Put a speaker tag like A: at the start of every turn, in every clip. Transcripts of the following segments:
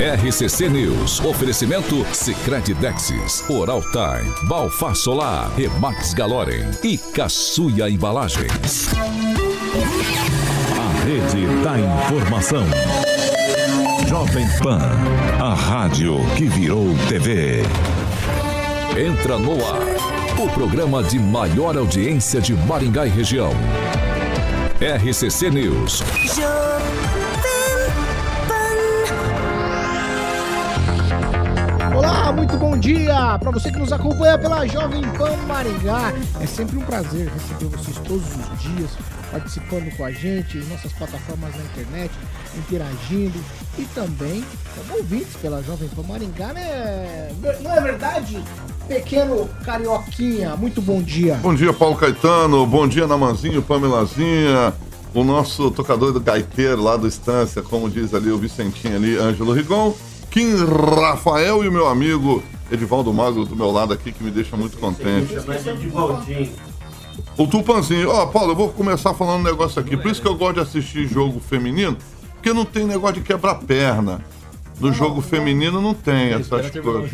A: RCC News. Oferecimento Sicredi Dexis, Oral Time, Balfar Solar, Remax Galorem e Caçuia Embalagens. A rede da informação. Jovem Pan, a rádio que virou TV. Entra no ar, o programa de maior audiência de Maringá e região. RCC News.
B: Muito bom dia para você que nos acompanha pela Jovem Pan Maringá. É sempre um prazer receber vocês todos os dias participando com a gente em nossas plataformas na internet, interagindo e também como ouvintes pela Jovem Pan Maringá, né? Não é verdade? Pequeno Carioquinha, muito bom dia.
C: Bom dia, Paulo Caetano. Bom dia, Namanzinho, Pamelazinha. O nosso tocador do gaiteiro lá do Estância, como diz ali o Vicentinho ali, Ângelo Rigon. Kim Rafael e o meu amigo Edivaldo Magro do meu lado aqui, que me deixa muito contente. O Tupanzinho. Ó, Paulo, eu vou começar falando um negócio aqui. Por isso que eu gosto de assistir jogo feminino, porque não tem negócio de quebrar perna. No jogo feminino não tem essas coisas.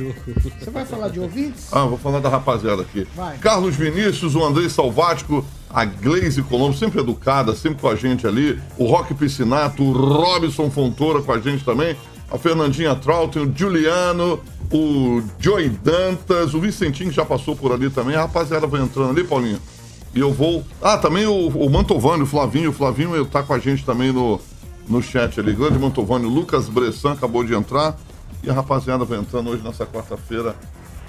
B: Você vai falar de ouvintes?
C: Ah, vou falar da rapaziada aqui.
B: Vai.
C: Carlos Vinícius, o Andrei Salvático, a Gleise Colombo, sempre educada, sempre com a gente ali. O Roque Piscinato, o Robson Fontoura com a gente também. A Fernandinha Trautem, o Juliano, o Joey Dantas, o Vicentinho que já passou por ali também. A rapaziada vai entrando ali, Paulinho. E eu vou. Ah, também o, o Mantovani, o Flavinho. O Flavinho tá com a gente também no, no chat ali. Grande Mantovani, o Lucas Bressan acabou de entrar. E a rapaziada vai entrando hoje nessa quarta-feira,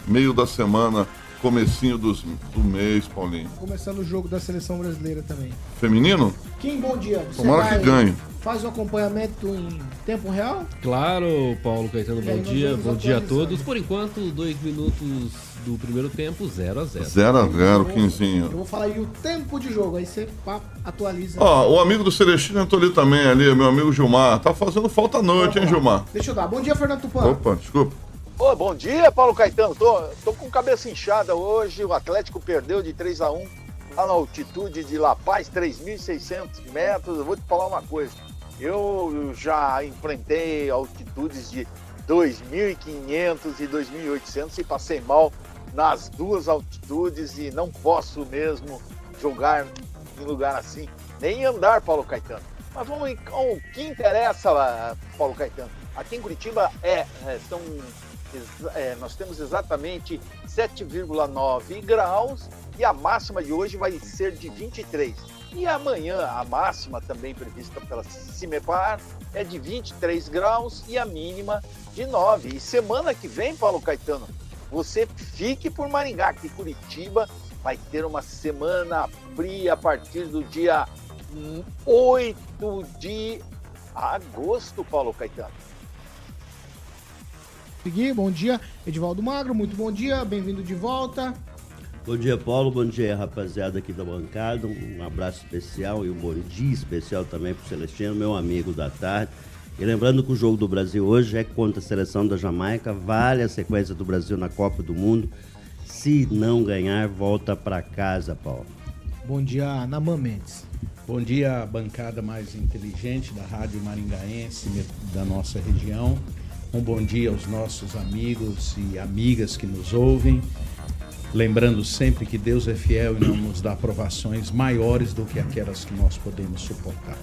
C: meio da semana, comecinho dos, do mês, Paulinho.
B: Começando o jogo da seleção brasileira também.
C: Feminino?
B: Kim, bom dia.
C: Tomara
B: vai-
C: que ganhe.
B: Faz o acompanhamento em tempo real?
D: Claro, Paulo Caetano, bom dia, bom dia a todos. Por enquanto, dois minutos do primeiro tempo, 0 a 0
C: 0 a 0
B: Eu
C: Quinzinho.
B: vou falar aí o tempo de jogo, aí você pá, atualiza.
C: Ó, o amigo do Celestino entrou ali também, ali, meu amigo Gilmar. Tá fazendo falta à noite, hein, Gilmar?
B: Deixa eu dar. Bom dia, Fernando Tupan.
C: Opa, desculpa.
E: Ô, bom dia, Paulo Caetano. Tô, tô com cabeça inchada hoje. O Atlético perdeu de 3 a 1 lá na altitude de La Paz, 3.600 metros. Eu vou te falar uma coisa. Eu já enfrentei altitudes de 2.500 e 2.800 e passei mal nas duas altitudes e não posso mesmo jogar em lugar assim, nem andar, Paulo Caetano. Mas vamos em- com o que interessa, Paulo Caetano. Aqui em Curitiba é, é, são é, nós temos exatamente 7,9 graus e a máxima de hoje vai ser de 23. E amanhã a máxima também prevista pela Cimepar é de 23 graus e a mínima de 9. E semana que vem, Paulo Caetano, você fique por Maringá, que Curitiba vai ter uma semana fria a partir do dia hum, 8 de agosto, Paulo Caetano.
B: Segui, bom dia. Edivaldo Magro, muito bom dia. Bem-vindo de volta.
F: Bom dia, Paulo. Bom dia, rapaziada aqui da bancada. Um abraço especial e um bom dia especial também para o Celestino, meu amigo da tarde. E lembrando que o jogo do Brasil hoje é contra a seleção da Jamaica, vale a sequência do Brasil na Copa do Mundo. Se não ganhar, volta para casa, Paulo.
B: Bom dia, Naman Mendes.
G: Bom dia, bancada mais inteligente da Rádio Maringaense da nossa região. Um bom dia aos nossos amigos e amigas que nos ouvem. Lembrando sempre que Deus é fiel e não nos dá provações maiores do que aquelas que nós podemos suportar.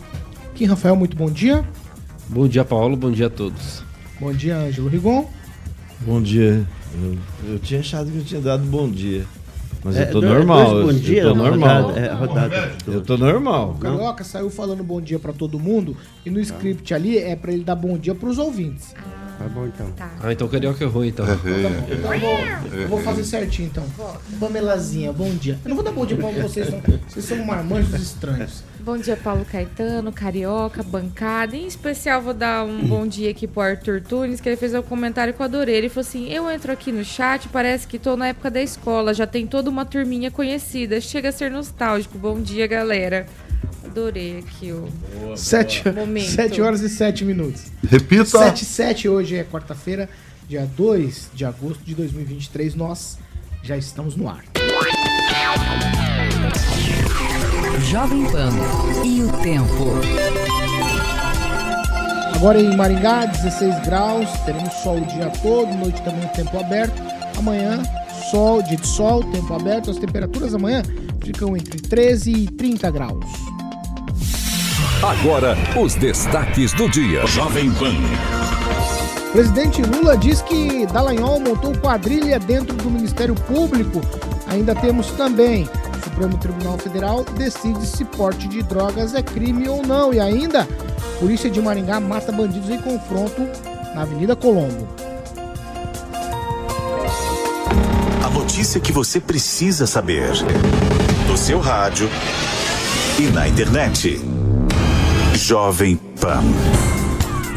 B: Kim Rafael, muito bom dia.
D: Bom dia, Paulo, bom dia a todos.
B: Bom dia, Ângelo Rigon.
H: Bom dia. Eu, eu tinha achado que eu tinha dado bom dia. Mas
F: É,
H: eu tô
F: dois-
H: normal.
F: dois bom
H: eu,
F: dia
H: eu tô normal.
F: rodada, é, rodada.
H: Eu tô normal.
B: O Carioca saiu falando bom dia pra todo mundo e no script ali é pra ele dar bom dia pros ouvintes.
F: Tá bom, então.
D: Ah, então o Carioca é ruim, então.
B: Então eu vou, eu vou fazer certinho então. Pamelazinha, bom dia. Eu não vou dar bom dia pra vocês. Vocês são marmanjos estranhos.
I: Bom dia, Paulo Caetano, Carioca, bancada. Em especial, vou dar um bom dia aqui pro Arthur Tunes, que ele fez um comentário que eu adorei. Ele falou assim: Eu entro aqui no chat, parece que tô na época da escola, já tem toda uma turminha conhecida. Chega a ser nostálgico. Bom dia, galera. Adorei aqui o.
B: Sete,
I: Momento.
B: sete horas e sete minutos.
C: Repita.
B: 7 e 7, hoje é quarta-feira, dia 2 de agosto de 2023. Nós já estamos no ar.
J: Jovem Pan e o tempo.
B: Agora em Maringá, 16 graus, teremos sol o dia todo, noite também tempo aberto. Amanhã, sol, dia de sol, tempo aberto. As temperaturas amanhã ficam entre 13 e 30 graus.
A: Agora, os destaques do dia. Jovem Pan.
B: Presidente Lula diz que Dallagnol montou quadrilha dentro do Ministério Público. Ainda temos também o Supremo Tribunal Federal decide se porte de drogas é crime ou não. E ainda, Polícia de Maringá mata bandidos em confronto na Avenida Colombo.
J: A notícia que você precisa saber. No seu rádio e na internet. Jovem Pan.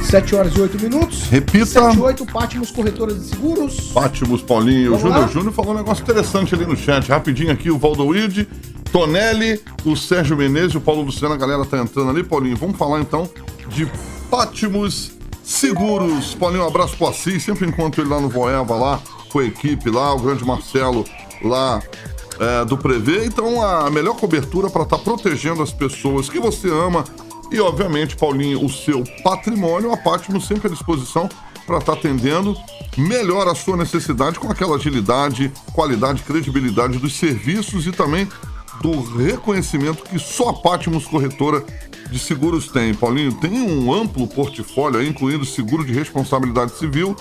B: 7 horas e 8 minutos.
C: Repita.
B: 7 e 8, Pátimos Corretoras de Seguros.
C: Pátimos, Paulinho. O
B: Vamos lá?
C: Júnior Júnior falou um negócio interessante ali no chat. Rapidinho aqui, o Valdoide, Tonelli, o Sérgio Menezes, o Paulo Luciano, a galera tá entrando ali. Paulinho, vamos falar então de Pátimos Seguros. Paulinho, um abraço pro Assis. Sempre encontro ele lá no Voeva, lá com a equipe lá, o grande Marcelo lá é, do Prevê. Então, a melhor cobertura para estar protegendo as pessoas que você ama e, obviamente, Paulinho, o seu patrimônio. A Pátimos sempre à disposição para estar atendendo melhor a sua necessidade com aquela agilidade, qualidade, credibilidade dos serviços e também do reconhecimento que só a Pátimos Corretora de Seguros tem. Paulinho, tem um amplo portfólio aí, incluindo seguro de responsabilidade civil,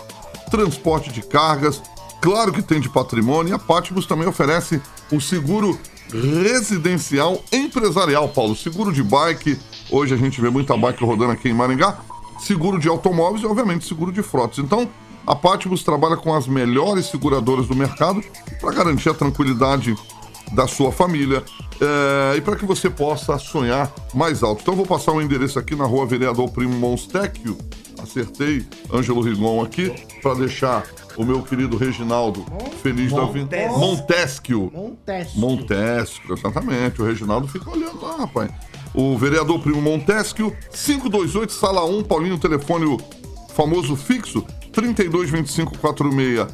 C: transporte de cargas, claro que tem de patrimônio, e a Pátimos também oferece o seguro residencial empresarial, Paulo. Seguro de bike, hoje a gente vê muita bike rodando aqui em Maringá, seguro de automóveis e, obviamente, seguro de frotas. Então, a Pátimos trabalha com as melhores seguradoras do mercado para garantir a tranquilidade da sua família é, e para que você possa sonhar mais alto. Então, eu vou passar o endereço aqui na rua Vereador Primo Monstecchio. Acertei, Ângelo Rigon aqui, para deixar o meu querido Reginaldo feliz da vida. Montesquio.
B: Montesquio.
C: Montesquio, exatamente. O Reginaldo fica olhando lá, rapaz. O vereador Primo Montesquio, 528, sala 1, Paulinho, telefone famoso fixo, 3225 46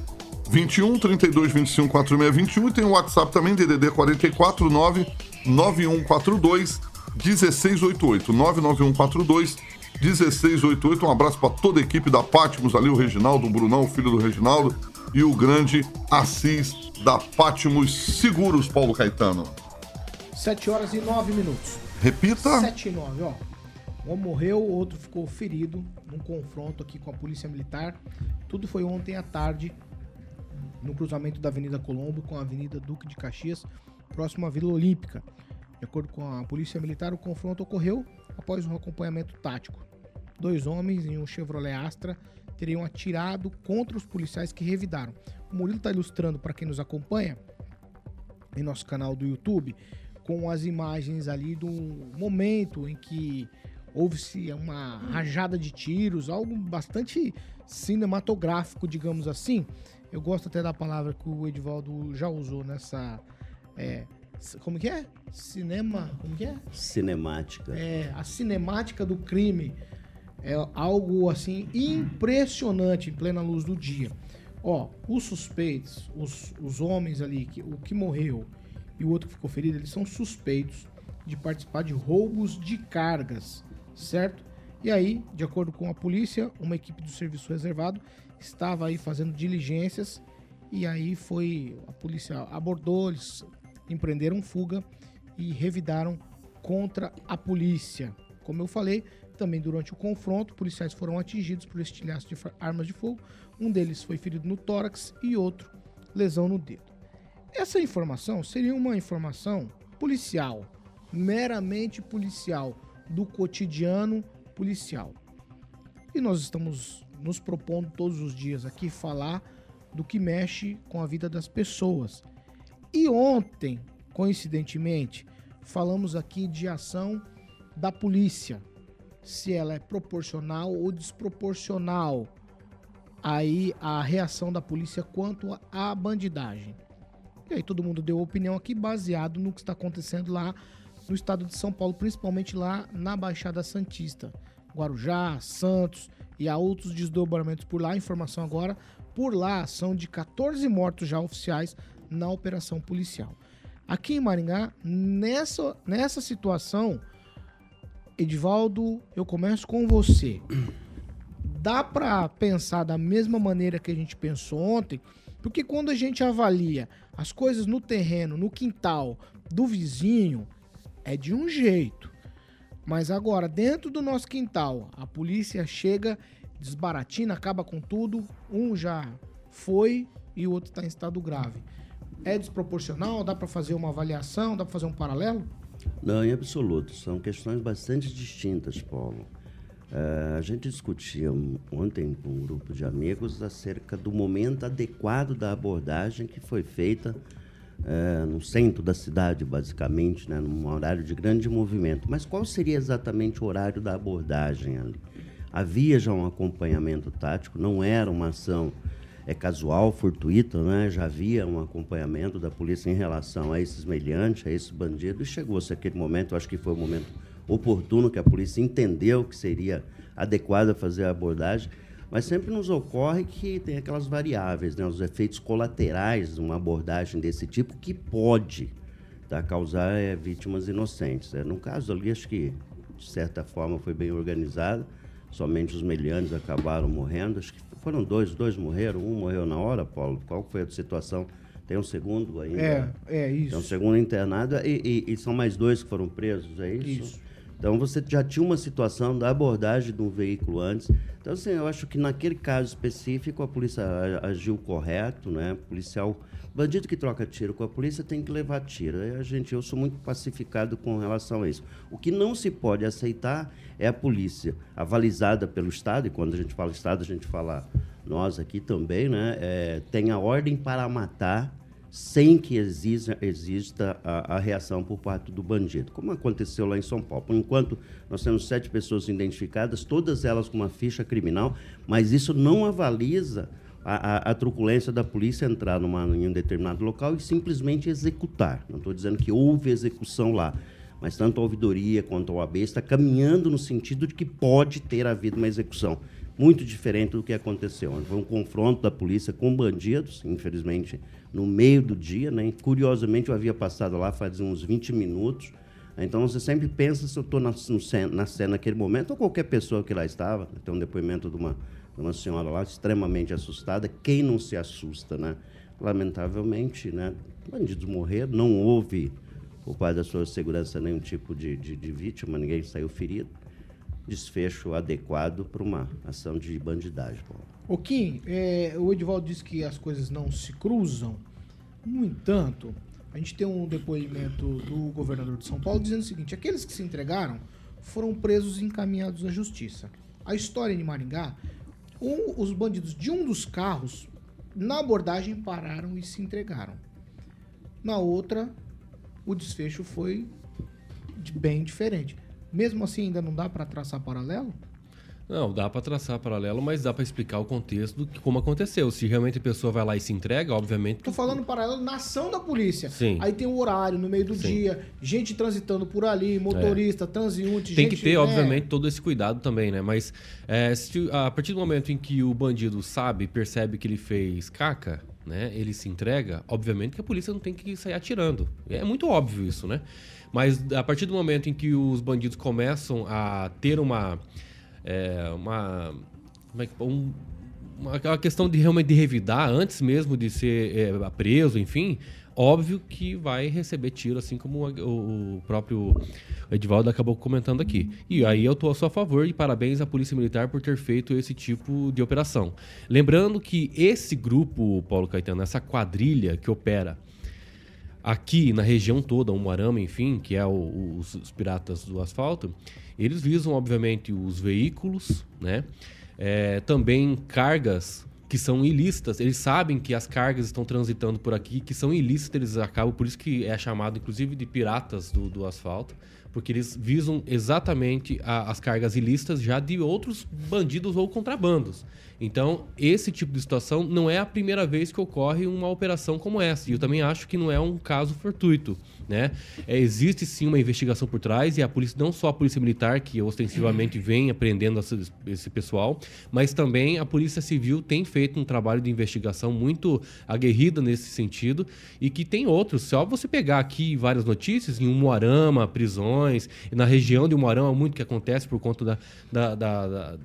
C: 21, 3225 46 21 e tem o WhatsApp também, DDD 44 9 9142 1688. 99142 1688. Um abraço para toda a equipe da Pátimos ali, o Reginaldo, o Brunão, o filho do Reginaldo, e o grande Assis da Pátimos Seguros, Paulo Caetano.
B: 7 horas e 9 minutos.
C: Repita.
B: 7 e 9, ó. Um morreu, o outro ficou ferido num confronto aqui com a Polícia Militar. Tudo foi ontem à tarde, no cruzamento da Avenida Colombo com a Avenida Duque de Caxias, próximo à Vila Olímpica. De acordo com a Polícia Militar, o confronto ocorreu após um acompanhamento tático. Dois homens em um Chevrolet Astra teriam atirado contra os policiais que revidaram. O Murilo está ilustrando para quem nos acompanha em nosso canal do YouTube com as imagens ali do momento em que houve-se uma rajada de tiros, algo bastante cinematográfico, digamos assim. Eu gosto até da palavra que o Edivaldo já usou nessa. é, como que é? Cinema. Como que é?
F: Cinemática.
B: É, a cinemática do crime é algo assim impressionante em plena luz do dia. Ó, os suspeitos, os, os homens ali, que, o que morreu e o outro que ficou ferido, eles são suspeitos de participar de roubos de cargas, certo? E aí, de acordo com a polícia, uma equipe do serviço reservado estava aí fazendo diligências e aí foi a polícia abordou, eles empreenderam fuga e revidaram contra a polícia. Como eu falei, também durante o confronto, policiais foram atingidos por estilhaço de armas de fogo. Um deles foi ferido no tórax e outro lesão no dedo. Essa informação seria uma informação policial, meramente policial, do cotidiano policial. E nós estamos nos propondo todos os dias aqui falar do que mexe com a vida das pessoas. E ontem, coincidentemente, falamos aqui de ação da polícia, se ela é proporcional ou desproporcional aí a reação da polícia quanto à bandidagem. E aí todo mundo deu opinião aqui baseado no que está acontecendo lá no estado de São Paulo, principalmente lá na Baixada Santista, Guarujá, Santos e há outros desdobramentos por lá. Informação agora, por lá são de 14 mortos já oficiais na operação policial. Aqui em Maringá, nessa, nessa situação, Edivaldo, eu começo com você. dá pra pensar da mesma maneira que a gente pensou ontem, porque quando a gente avalia as coisas no terreno, no quintal do vizinho, é de um jeito. Mas agora, dentro do nosso quintal, a polícia chega, desbaratina, acaba com tudo, um já foi e o outro está em estado grave. É desproporcional? Dá pra fazer uma avaliação? Dá pra fazer um paralelo?
F: Não, em absoluto. São questões bastante distintas, Paulo. Eh, a gente discutia ontem com um grupo de amigos acerca do momento adequado da abordagem que foi feita eh, no centro da cidade, basicamente, né, num horário de grande movimento. Mas qual seria exatamente o horário da abordagem ali? Havia já um acompanhamento tático, não era uma ação é casual, fortuita, né? já havia um acompanhamento da polícia em relação a esses meliantes, a esse bandido, e chegou-se aquele momento, acho que foi o momento oportuno que a polícia entendeu que seria adequado fazer a abordagem, mas sempre nos ocorre que tem aquelas variáveis, né? os efeitos colaterais de uma abordagem desse tipo que pode tá, causar é, vítimas inocentes. Né? No caso ali, acho que de certa forma foi bem organizado, somente os meliantes acabaram morrendo, acho que foram dois, dois morreram, um morreu na hora, Paulo. Qual foi a situação? Tem um segundo ainda.
B: É, é isso.
F: Tem um segundo internado e, e, e são mais dois que foram presos, é isso? Isso. Então você já tinha uma situação da abordagem de um veículo antes. Então, assim, eu acho que naquele caso específico a polícia agiu correto, né? O policial, bandido que troca tiro com a polícia tem que levar tiro. A gente, eu sou muito pacificado com relação a isso. O que não se pode aceitar é a polícia avalizada pelo Estado, e quando a gente fala Estado, a gente fala nós aqui também, né? É, tem a ordem para matar sem que exista, exista a, a, reação por parte do bandido, como aconteceu lá em São Paulo. Por enquanto, nós temos sete pessoas identificadas, todas elas com uma ficha criminal, mas isso não avaliza a, a, a truculência da polícia entrar numa, em um determinado local e simplesmente executar. Não estou dizendo que houve execução lá, mas tanto a ouvidoria quanto a OAB está caminhando no sentido de que pode ter havido uma execução muito diferente do que aconteceu. Foi um confronto da polícia com bandidos, infelizmente, no meio do dia. Né? Curiosamente, eu havia passado lá faz uns 20 minutos. Então, você sempre pensa se eu estou na, na cena naquele momento, ou qualquer pessoa que lá estava. Tem um depoimento de uma, uma senhora lá extremamente assustada. Quem não se assusta, né? Lamentavelmente, né? bandidos morreram, não houve, por parte da sua segurança, nenhum tipo de, de, de vítima, ninguém saiu ferido desfecho adequado para uma ação de bandidagem.
B: O Kim, é, o Edivaldo disse que as coisas não se cruzam. No entanto, a gente tem um depoimento do governador de São Paulo dizendo o seguinte: aqueles que se entregaram foram presos e encaminhados à justiça. A história de Maringá, um, os bandidos de um dos carros, na abordagem, pararam e se entregaram. Na outra, o desfecho foi bem diferente. Mesmo assim, ainda não dá para traçar paralelo?
D: Não, dá para traçar paralelo, mas dá para explicar o contexto que, como aconteceu. Se realmente a pessoa vai lá e se entrega, obviamente.
B: Tô falando paralelo na ação da polícia.
D: Sim.
B: Aí tem o horário no meio do Sim. dia, gente transitando por ali, motorista, é. transeunte,
D: Tem gente, que ter, né? obviamente, todo esse cuidado também, né? Mas é, se, a partir do momento em que o bandido sabe, percebe que ele fez caca, né? Ele se entrega, obviamente que a polícia não tem que sair atirando. É muito óbvio isso, né? Mas a partir do momento em que os bandidos começam a ter uma. É, uma. É que. Um, uma, questão de realmente de revidar antes mesmo de ser é, preso, enfim, óbvio que vai receber tiro, assim como o, o, próprio Edvaldo acabou comentando aqui. E aí eu estou a sua favor e parabéns à Polícia Militar por ter feito esse tipo de operação. Lembrando que esse grupo, Paulo Caetano, essa quadrilha que opera aqui na região toda, Umuarama, enfim, que é o, os, os, piratas do asfalto, eles visam, obviamente, os veículos, né? É, também cargas que são ilícitas. Eles sabem que as cargas estão transitando por aqui, que são ilícitas, eles acabam, por isso que é chamado, inclusive, de piratas do, do asfalto, porque eles visam exatamente a, as cargas ilícitas já de outros bandidos ou contrabandos. Então, esse tipo de situação não é a primeira vez que ocorre uma operação como essa. E eu também acho que não é um caso fortuito. Né? É, existe sim uma investigação por trás e a polícia, não só a polícia militar, que ostensivamente vem apreendendo esse, pessoal, mas também a polícia civil tem feito um trabalho de investigação muito aguerrida nesse sentido e que tem outros. Só você pegar aqui várias notícias em Umuarama, prisões. E na região de é muito que acontece por conta da- da- da- da-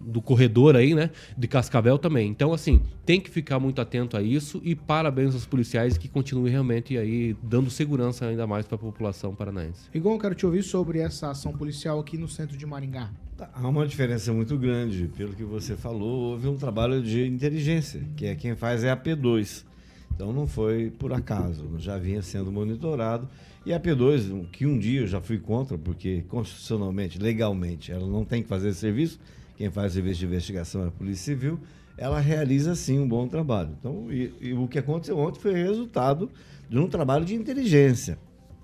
D: do corredor aí, né? De Cascavel também. Então, assim, tem que ficar muito atento a isso e parabéns aos policiais que continuem realmente aí dando segurança ainda mais para a população paranaense.
B: Igual eu quero te ouvir sobre essa ação policial aqui no centro de Maringá.
H: Há uma diferença muito grande, pelo que você falou, houve um trabalho de inteligência, que é quem faz é a P2. Então não foi por acaso, já vinha sendo monitorado. E a P2, um- que um dia eu já fui contra, porque constitucionalmente, legalmente, ela não tem que fazer esse serviço, quem faz serviço de investigação é a Polícia Civil, ela realiza sim um bom trabalho. Então, e, e o que aconteceu ontem foi resultado de um trabalho de inteligência.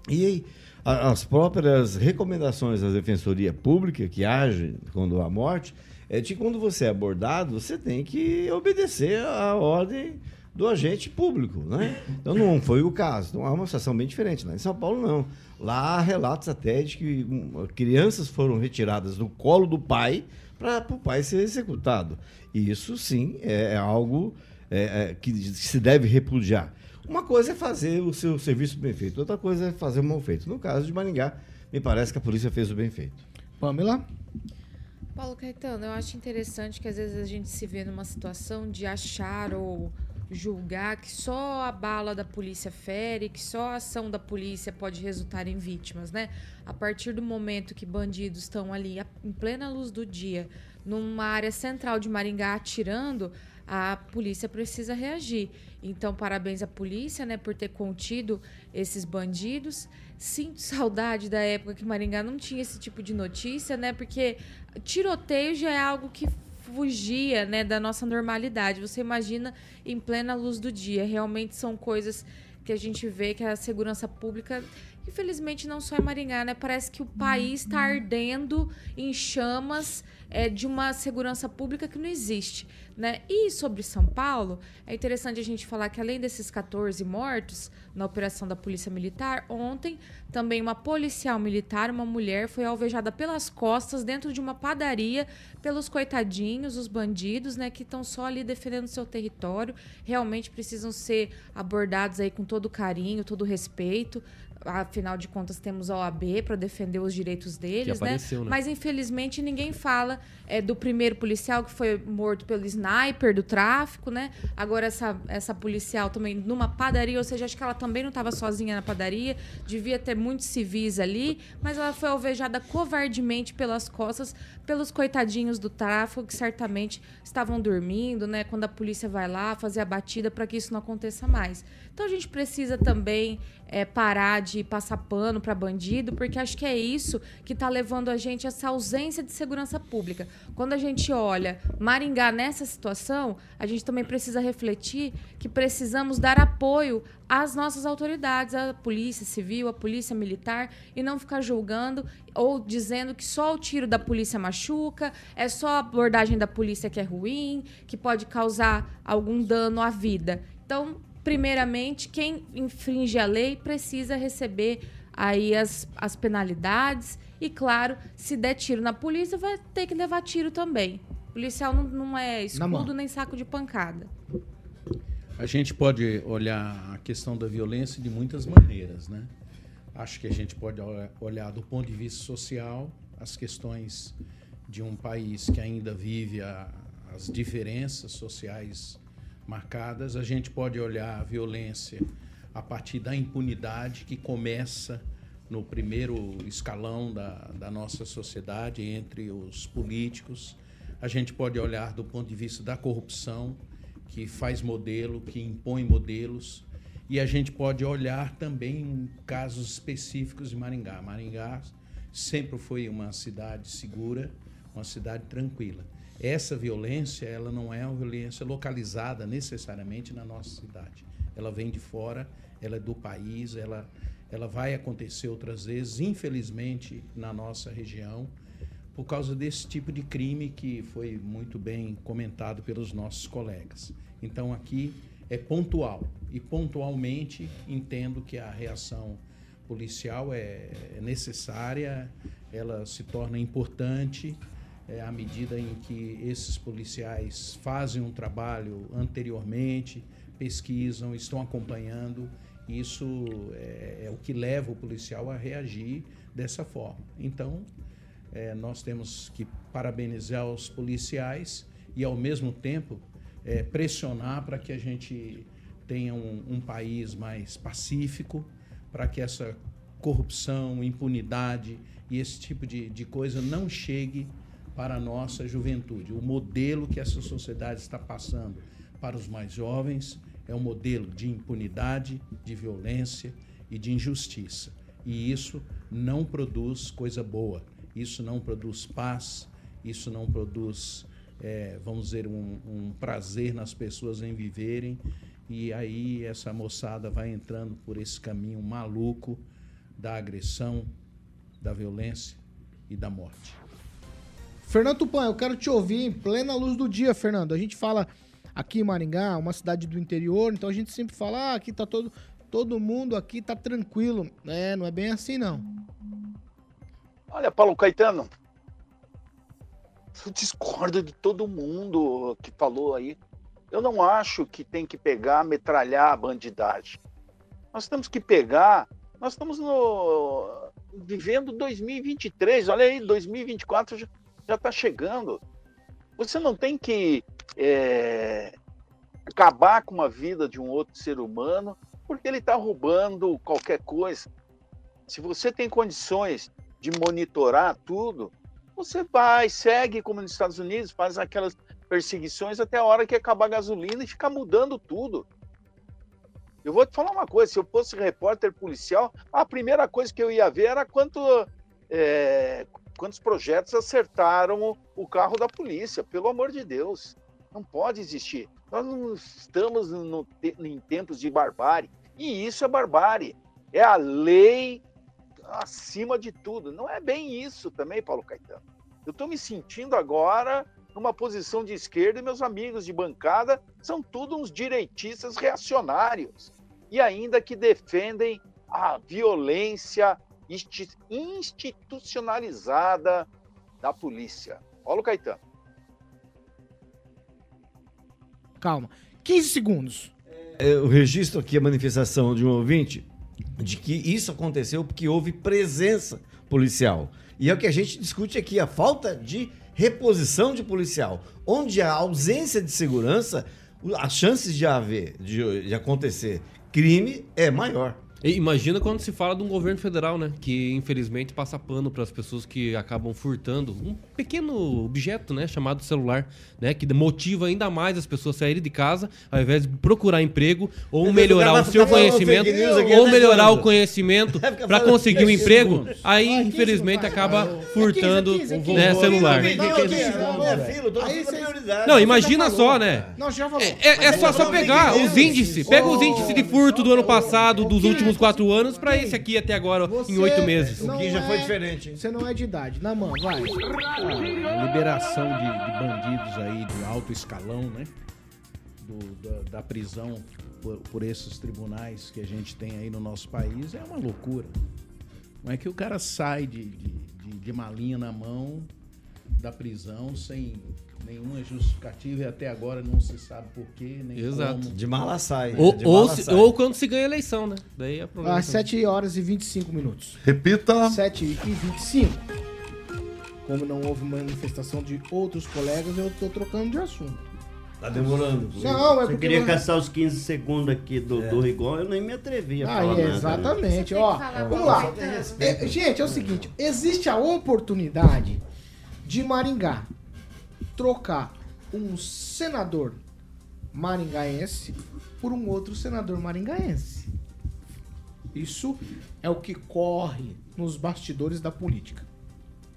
H: E a- as próprias recomendações da Defensoria Pública, que age quando há morte, é de que quando você é abordado, você tem que obedecer à ordem do agente público, né? Então não foi o caso. Então há uma situação bem diferente. Lá em São Paulo, não. Lá há relatos até de que hum, crianças foram retiradas do colo do pai para o pai ser executado. E isso, sim, é, é algo é, é, que se deve repudiar. Uma coisa é fazer o seu serviço bem feito, outra coisa é fazer o mal feito. No caso de Maringá, me parece que a polícia fez o bem feito.
B: Pamela?
I: Paulo Caetano, eu acho interessante que às vezes a gente se vê numa situação de achar ou julgar que só a bala da polícia fere, que só a ação da polícia pode resultar em vítimas, né? A partir do momento que bandidos estão ali em plena luz do dia, numa área central de Maringá atirando, a polícia precisa reagir. Então, parabéns à polícia, né, por ter contido esses bandidos. Sinto saudade da época que Maringá não tinha esse tipo de notícia, né? Porque tiroteio já é algo que fugia, né, da nossa normalidade. Você imagina em plena luz do dia. Realmente são coisas que a gente vê que a segurança pública, infelizmente não só em Maringá, né? Parece que o país está ardendo em chamas é, de uma segurança pública que não existe, né? E sobre São Paulo, é interessante a gente falar que além desses 14 mortos na operação da Polícia Militar, ontem também uma policial militar, uma mulher, foi alvejada pelas costas dentro de uma padaria pelos coitadinhos, os bandidos, né, que estão só ali defendendo seu território, realmente precisam ser abordados aí com todo carinho, todo respeito. Afinal de contas, temos a OAB para defender os direitos deles, né?
D: apareceu, né?
I: Mas infelizmente ninguém fala é, do primeiro policial que foi morto pelo sniper do tráfico, né? Agora essa, essa policial também numa padaria, ou seja, acho que ela também não estava sozinha na padaria, devia ter muitos civis ali, mas ela foi alvejada covardemente pelas costas pelos coitadinhos do tráfico que certamente estavam dormindo, né? Quando a polícia vai lá fazer a batida para que isso não aconteça mais. Então a gente precisa também é, parar de passar pano para bandido, porque acho que é isso que está levando a gente a essa ausência de segurança pública. Quando a gente olha Maringá nessa situação, a gente também precisa refletir que precisamos dar apoio às nossas autoridades, à polícia civil, à polícia militar, e não ficar julgando ou dizendo que só o tiro da polícia machuca, é só a abordagem da polícia que é ruim, que pode causar algum dano à vida. Então, primeiramente, quem infringe a lei precisa receber aí as, as penalidades. E, claro, se der tiro na polícia, vai ter que levar tiro também. Policial não, não é escudo nem saco de pancada.
G: A gente pode olhar a questão da violência de muitas maneiras, né? Acho que a gente pode olha- olhar do ponto de vista social as questões de um país que ainda vive a- as diferenças sociais marcadas. A gente pode olhar a violência a partir da impunidade que começa no primeiro escalão da, da nossa sociedade entre os políticos. A gente pode olhar do ponto de vista da corrupção, que faz modelo, que impõe modelos. E a gente pode olhar também casos específicos de Maringá. Maringá sempre foi uma cidade segura, uma cidade tranquila. Essa violência, ela não é uma violência localizada necessariamente na nossa cidade. Ela vem de fora, ela é do país, ela, ela vai acontecer outras vezes, infelizmente, na nossa região, por causa desse tipo de crime que foi muito bem comentado pelos nossos colegas. Então aqui é pontual e pontualmente entendo que a reação policial é é necessária, ela se torna importante é, à medida em que esses policiais fazem um trabalho anteriormente, pesquisam, estão acompanhando Isso é, é o que leva o policial a reagir dessa forma. Então, é, nós temos que parabenizar os policiais e, ao mesmo tempo, é, pressionar para que a gente tenha um, um país mais pacífico, para que essa corrupção, impunidade e esse tipo de, de coisa não chegue para a nossa juventude. O modelo que essa sociedade está passando para os mais jovens é um modelo de impunidade, de violência e de injustiça. E isso não produz coisa boa, isso não produz paz, isso não produz, é, vamos dizer, um, um prazer nas pessoas em viverem. E aí essa moçada vai entrando por esse caminho maluco da agressão, da violência e da morte.
B: Fernando Tupan, eu quero te ouvir em plena luz do dia, Fernando. A gente fala aqui em Maringá, uma cidade do interior, então a gente sempre fala, ah, aqui tá todo, todo mundo aqui tá tranquilo. É, não é bem assim não.
E: Olha, Paulo Caetano, eu discordo de todo mundo que falou aí. Eu não acho que tem que pegar, metralhar a bandidagem. Nós temos que pegar. Nós estamos no, vivendo 2023, olha aí, 2024 já está chegando. Você não tem que é, acabar com a vida de um outro ser humano porque ele está roubando qualquer coisa. Se você tem condições de monitorar tudo, você vai, segue como nos Estados Unidos, faz aquelas perseguições até a hora que acabar a gasolina e fica mudando tudo. Eu vou te falar uma coisa: se eu fosse repórter policial, a primeira coisa que eu ia ver era quanto, é, quantos projetos acertaram o, carro da polícia. Pelo amor de Deus, não pode existir. Nós não estamos no, em tempos de barbárie. E isso é barbárie. É a lei acima de tudo. Não é bem isso também, Paulo Caetano. Eu estou me sentindo agora numa posição de esquerda e meus amigos de bancada são todos uns direitistas reacionários e ainda que defendem a violência institucionalizada da polícia. Paulo Caetano.
B: Calma. 15 segundos.
H: É, eu registro aqui a manifestação de um ouvinte de que isso aconteceu porque houve presença policial. E é o que a gente discute aqui, a falta de reposição de policial. Onde há ausência de segurança, as chances de haver, de, de acontecer crime é maior.
D: Imagina quando se fala de um governo federal, né? Que infelizmente passa pano para as pessoas que acabam furtando um pequeno objeto, né? Chamado celular, né? Que motiva ainda mais as pessoas a saírem de casa ao invés de procurar emprego ou melhorar o seu conhecimento, ou né, melhorar o conhecimento para conseguir um emprego. Aí, infelizmente, acaba furtando né, celular. Não, imagina só, né? É, é só, só pegar os índices. Pega os índices de furto do ano passado, dos últimos últimos quatro anos para esse aqui até agora em oito meses.
B: não
H: O que já foi
B: é-
H: diferente, hein?
B: Você não é de idade. Na mão, vai.
G: A liberação de, de bandidos aí de alto escalão, né? Do- da, da prisão por, por esses tribunais que a gente tem aí no nosso país é uma loucura. Não é que o cara sai de, de, de- de malinha na mão da prisão sem nenhuma justificativa e até agora não se sabe por quê, nem
D: Exato.
G: como.
H: De mala sai.
D: Ou,
H: de
D: ou,
H: mala
D: se-
H: sai.
D: ou quando se ganha eleição, né? Daí é problema.
B: Às
D: também.
B: 7 horas e 25 minutos.
C: Repita.
B: 7 e 25. Como não houve manifestação de outros colegas, eu tô trocando de assunto.
H: Tá demorando.
B: Não, é
F: Você queria caçar os 15 segundos aqui do, do Rigon, eu nem me atrevi a
B: Ah,
F: falar
B: é,
F: nada.
B: exatamente. Ó, vamos lá. É, gente, é o seguinte: existe a oportunidade de Maringá trocar um senador maringaense por um outro senador maringaense. Isso é o que corre nos bastidores da política.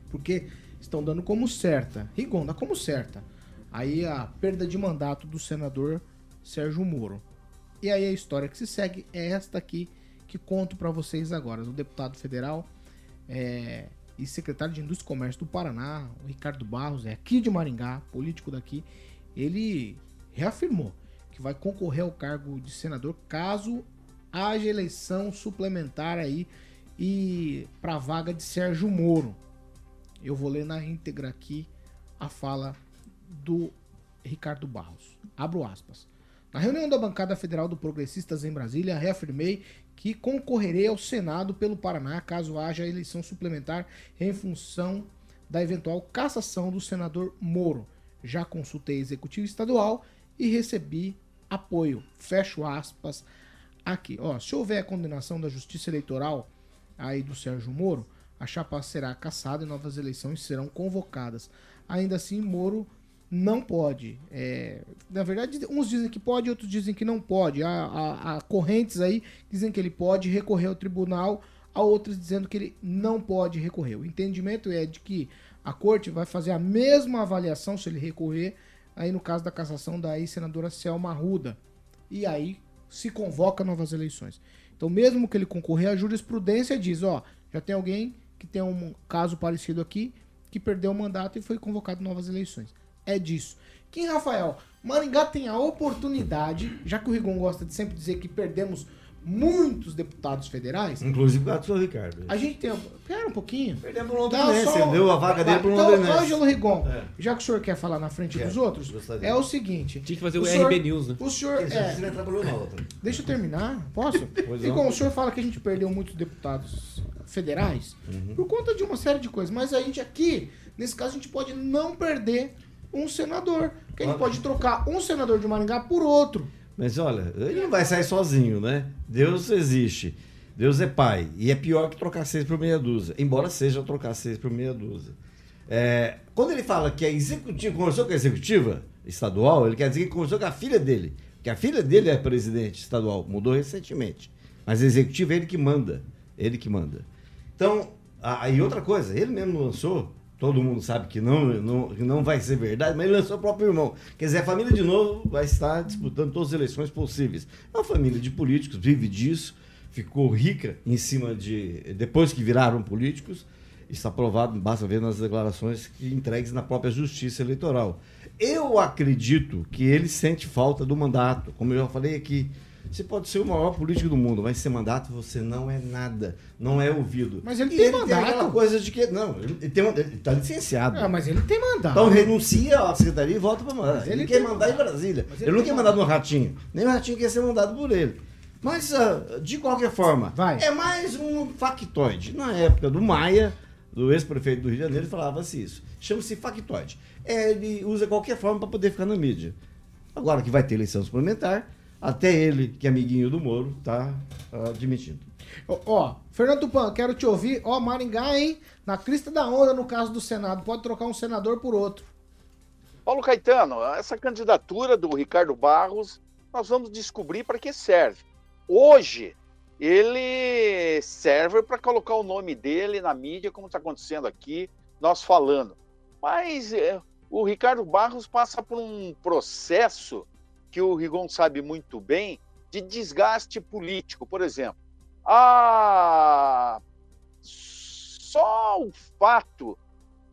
B: Porque estão dando como certa, Rigon dá como certa, aí a perda de mandato do senador Sérgio Moro. E aí a história que se segue é esta aqui que conto para vocês agora. O deputado federal é, e secretário de Indústria e Comércio do Paraná, o Ricardo Barros, é aqui de Maringá, político daqui, ele reafirmou que vai concorrer ao cargo de senador caso haja eleição suplementar aí e para a vaga de Sérgio Moro. Eu vou ler na íntegra aqui a fala do Ricardo Barros. Abro aspas. Na reunião da bancada federal do Progressistas em Brasília, reafirmei que concorrerei ao Senado pelo Paraná caso haja eleição suplementar em função da eventual cassação do senador Moro. Já consultei executivo estadual e recebi apoio. Fecho aspas aqui. Ó, se houver a condenação da Justiça Eleitoral aí do Sérgio Moro, a chapa será cassada e novas eleições serão convocadas. Ainda assim, Moro não pode. É, na verdade, uns dizem que pode, outros dizem que não pode. Há, há, há correntes aí dizem que ele pode recorrer ao tribunal, há outras dizendo que ele não pode recorrer. O entendimento é de que a corte vai fazer a mesma avaliação se ele recorrer, aí no caso da cassação da ex-senadora Selma Arruda. E aí se convoca novas eleições. Então, mesmo que ele concorrer, a jurisprudência diz, ó, já tem alguém que tem um caso parecido aqui, que perdeu o mandato e foi convocado novas eleições é disso. Kim Rafael, Maringá tem a oportunidade, já que o Rigon gosta de sempre dizer que perdemos muitos deputados federais.
H: Inclusive o do seu Ricardo.
B: A gente tem. Pera um pouquinho.
H: Perdemos pro Londrinense, só... deu a vaga dele pro então, Londrinense.
B: Ângelo Rigon, é. já que o senhor quer falar na frente é. dos outros, Gostaria. é o seguinte.
D: Tinha que fazer o, o senhor, RB News, né?
B: O senhor. É, outra. Deixa eu terminar, posso? Rigon, o senhor fala que a gente perdeu muitos deputados federais uhum. por conta de uma série de coisas, mas a gente aqui, nesse caso, a gente pode não perder um senador. Porque ele pode trocar um senador de Maringá por outro.
H: Mas olha, ele não vai sair sozinho, né? Deus existe. Deus é pai. E é pior que trocar seis por meia dúzia. Embora seja trocar seis por meia dúzia. É, quando ele fala que a executiva conversou com a executiva estadual, ele quer dizer que conversou com a filha dele. Que a filha dele é presidente estadual, mudou recentemente. Mas a executiva é ele que manda. Ele que manda. Então, aí outra coisa, ele mesmo lançou todo mundo sabe que não, não, que não vai ser verdade, mas ele lançou o próprio irmão. Quer dizer, a família de novo vai estar disputando todas as eleições possíveis. É uma família de políticos, vive disso, ficou rica em cima de. depois que viraram políticos. Está provado, basta ver nas declarações entregues na própria Justiça Eleitoral. Eu acredito que ele sente falta do mandato, como eu já falei aqui. Você pode ser o maior político do mundo, mas sem mandato você não é nada, não é ouvido.
B: Mas ele e tem ele mandato. Tem aquela
H: coisa de que. Não, ele, tem, ele tá licenciado.
B: Ah, mas ele tem mandato.
H: Então renuncia à secretaria e volta para mandar. Ele, ele quer mandar em Brasília. Ele, ele não quer mandar no Ratinho. Nem o Ratinho quer ser mandado por ele. Mas, uh, de qualquer forma,
B: Vai.
H: é mais um factoide. Na época do Maia, do ex-prefeito do Rio de Janeiro, falava-se isso. Chama-se factoide. É, ele usa qualquer forma para poder ficar na mídia. Agora que vai ter eleição suplementar, até ele, que é amiguinho do Moro, tá uh, admitindo.
B: Ó, ó, Fernando Tupan, quero te ouvir. Ó, Maringá, hein? Na crista da onda no caso do Senado. Pode trocar um senador por outro.
E: Paulo Caetano, essa candidatura do Ricardo Barros, nós vamos descobrir para que serve. Hoje, ele serve para colocar o nome dele na mídia, como está acontecendo aqui, nós falando. Mas é, o Ricardo Barros passa por um processo que o Rigon sabe muito bem, de desgaste político. Por exemplo, a... só o fato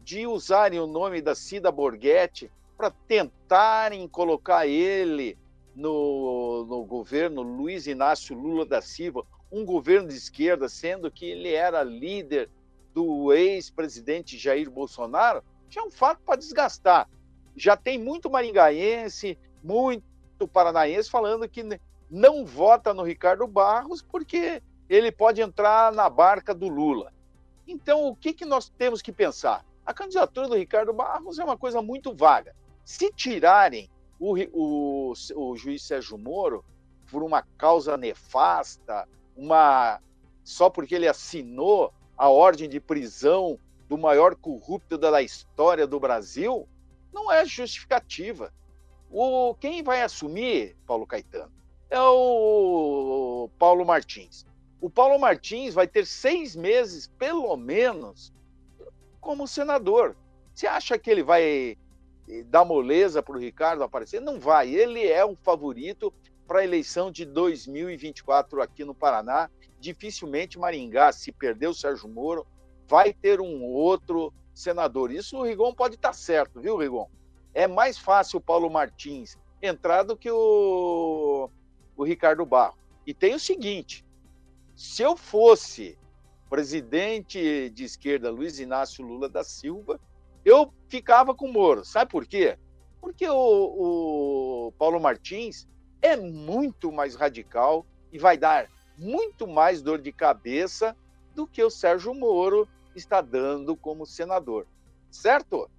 E: de usarem o nome da Cida Borghetti para tentarem colocar ele no, no governo Luiz Inácio Lula da Silva, um governo de esquerda, sendo que ele era líder do ex-presidente Jair Bolsonaro, já é um fato para desgastar. Já tem muito maringaense, muito paranaense falando que não vota no Ricardo Barros porque ele pode entrar na barca do Lula. Então, o que, que nós temos que pensar? A candidatura do Ricardo Barros é uma coisa muito vaga. Se tirarem o, o, o juiz Sérgio Moro por uma causa nefasta, uma só porque ele assinou a ordem de prisão do maior corrupto da história do Brasil, não é justificativa. O, quem vai assumir, Paulo Caetano, é o Paulo Martins. O Paulo Martins vai ter seis meses, pelo menos, como senador. Você acha que ele vai eh, dar moleza para o Ricardo aparecer? Não vai. Ele é um favorito para a eleição de 2024 aqui no Paraná. Dificilmente Maringá, se perder o Sérgio Moro, vai ter um outro senador. Isso o Rigon pode estar certo, viu, Rigon? É mais fácil o Paulo Martins entrar do que o, o Ricardo Barro. E tem o seguinte: se eu fosse presidente de esquerda Luiz Inácio Lula da Silva, eu ficava com o Moro. Sabe por quê? Porque o, o Paulo Martins é muito mais radical e vai dar muito mais dor de cabeça do que o Sérgio Moro está dando como senador. Certo?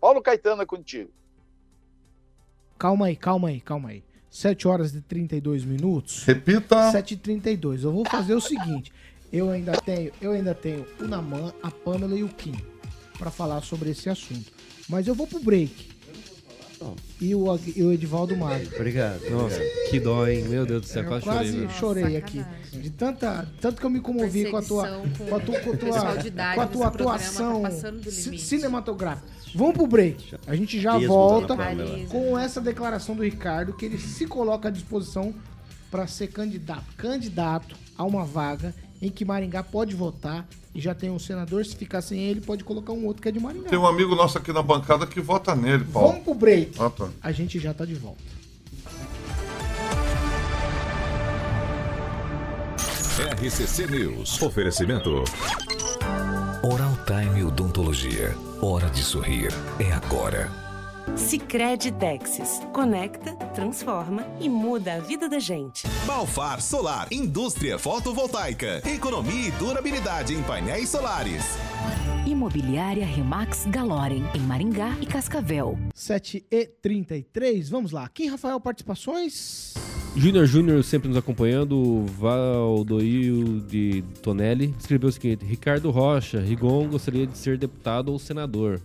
E: Paulo Caetano é contigo.
B: Calma aí, calma aí, calma aí. 7 horas e 32 minutos.
C: Repita.
B: 7 e 32. Eu vou fazer o seguinte. Eu ainda tenho, eu ainda tenho o Naman, a Pamela e o Kim para falar sobre esse assunto. Mas eu vou pro break. E o, e o Edivaldo Magro.
F: Obrigado.
D: Nossa, que dó, hein? Meu Deus do céu,
B: Eu
D: quase,
B: quase
D: chorei.
B: chorei,
D: velho.
B: aqui. De tanta, tanto que eu me comovi com a tua, com a tua, com a tua,
I: idade
B: com a tua
I: programa
B: atuação
I: tá
B: cinematográfica. Vamos pro break. A gente já
F: Mesmo,
B: volta
F: dona Pamela.
B: com essa declaração do Ricardo que ele se coloca à disposição para ser candidato, candidato a uma vaga em que Maringá pode votar e já tem um senador, se ficar sem ele, pode colocar um outro que é de Maringá.
C: Tem um amigo nosso aqui na bancada que vota nele, Paulo.
B: Vamos pro break.
C: Ah, tá.
B: A gente já tá de volta.
A: RCC News. Oferecimento.
K: Oral Time Odontologia. Hora de sorrir. É agora.
L: Sicredi Texas. Conecta, transforma e muda a vida da gente.
M: Balfar Solar, indústria fotovoltaica, economia e durabilidade em painéis solares.
N: Imobiliária Remax Galorem, em Maringá e Cascavel.
B: 7 e 33 vamos lá. Kim Rafael, participações?
D: Júnior Júnior sempre nos acompanhando, Valdoil de Tonelli, escreveu o seguinte: Ricardo Rocha, Rigon gostaria de ser deputado ou senador.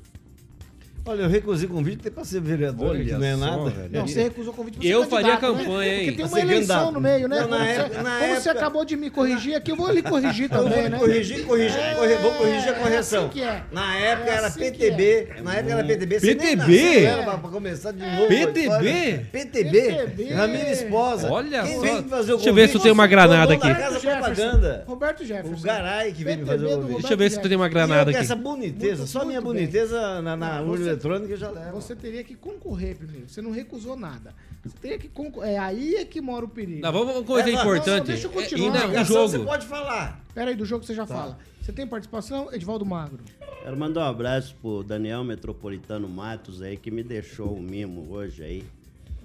H: Olha, eu recusei o convite até pra ser vereador,
D: Olha
H: que não é
D: só,
H: nada.
D: velho.
B: Não, você recusou o convite pra ser
D: Eu faria
B: né?
D: campanha, hein?
B: Porque tem uma
H: ser
B: eleição
H: candidato.
B: no meio, né?
H: Não, na
B: como
H: época-
B: como você
H: época-
B: acabou de me corrigir aqui, eu vou lhe corrigir
H: Eu
B: também, né?
H: corrigir, corrigir,
B: É,
H: corri- vou corrigir a
B: é
H: correção.
B: assim que é.
H: Na época
B: É
H: era
B: assim
H: PTB, na época era PTB.
D: PTB?
H: pra começar de novo.
D: PTB?
H: PTB?
B: PTB.
H: Ramiro Esposa.
D: Olha
H: Quem
D: só.
H: veio fazer o
D: Deixa eu ver se eu tenho uma granada aqui.
B: Roberto Jefferson.
H: O Garay que veio me fazer o convite.
D: Deixa eu ver se tu tem uma
H: eu
D: granada aqui.
H: essa boniteza, só minha boniteza na, urna eletrônica já levo.
B: Você teria que concorrer primeiro. Você não recusou nada. Você teria que concorrer. É aí é que mora o perigo.
D: Não, vamos uma coisa
H: É,
D: importante.
B: não, deixa eu
D: É,
B: continuar.
D: ainda o
H: Ligação Você
D: jogo.
H: pode falar.
B: Pera aí, do jogo você já
H: Tá.
B: fala. Você tem participação, Edvaldo Magro?
F: Quero mandar um abraço pro Daniel Metropolitano Matos aí, que me deixou um mimo hoje aí.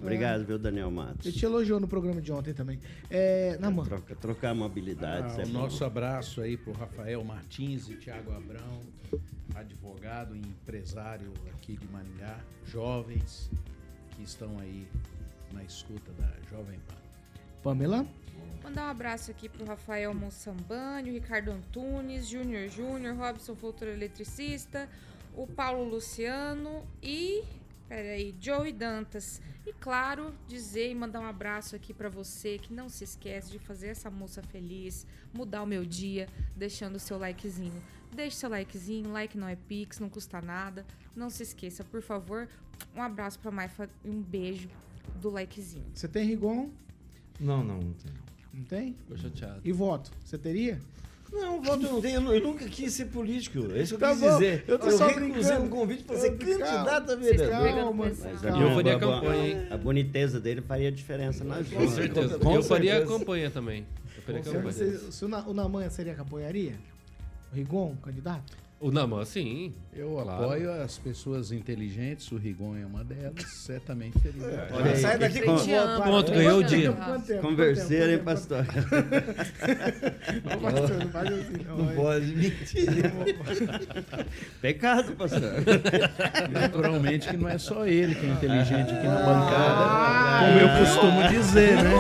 F: Obrigado, viu, Daniel Matos?
B: Ele te elogiou no programa de ontem também. É, na mão.
F: Troca, trocar mobilidades
G: Ah,
F: é
G: o
F: bom.
G: nosso abraço aí pro Rafael Martins e Tiago Abrão, advogado e empresário aqui de Maringá, jovens que estão aí na escuta da Jovem Pan.
B: Pamela?
I: Mandar um abraço aqui pro Rafael Mossambani, o Ricardo Antunes, Júnior Júnior, Robson Fultor Eletricista, o Paulo Luciano e. Peraí, Joey Dantas. E claro, dizer e mandar um abraço aqui pra você que não se esquece de fazer essa moça feliz, mudar o meu dia, deixando o seu likezinho. Deixe seu likezinho, like não é pix, não custa nada. Não se esqueça, por favor. Um abraço pra Maifa e um beijo do likezinho.
B: Você tem Rigon?
H: Não, não, não tem.
B: Não tem?
D: Tô chateado.
B: E voto? Você teria?
H: Não, voto eu não tenho. Eu, nu- eu nunca quis ser político. É isso que eu
B: Tá
H: quis
B: bom,
H: dizer.
B: eu tô
H: eu
B: só
H: recusei
B: brincando.
H: um convite para ser candidato a vereador.
F: Mas
D: eu faria
F: a- a-
D: campanha, hein?
F: A boniteza dele faria diferença nas
D: Com
F: urnas.
D: certeza.
H: Com
D: eu faria
H: certeza.
D: campanha também. Eu faria campanha.
B: você- se o, Na- o Namanha seria que apoiaria? O Rigon, candidato?
D: O Naman, sim.
G: Eu
D: Claro.
G: apoio as pessoas inteligentes, o Rigon é uma delas, certamente teria.
H: Olha aí. Sai daqui com.
D: Pronto, ganhou o dia.
F: Converseiro, hein, pastor?
B: Não, pastor, não faz assim, não.
H: Não
B: aí.
H: pode mentir.
F: Pecado, pastor.
G: Naturalmente que não é só ele que é inteligente aqui na bancada, como eu costumo dizer, né?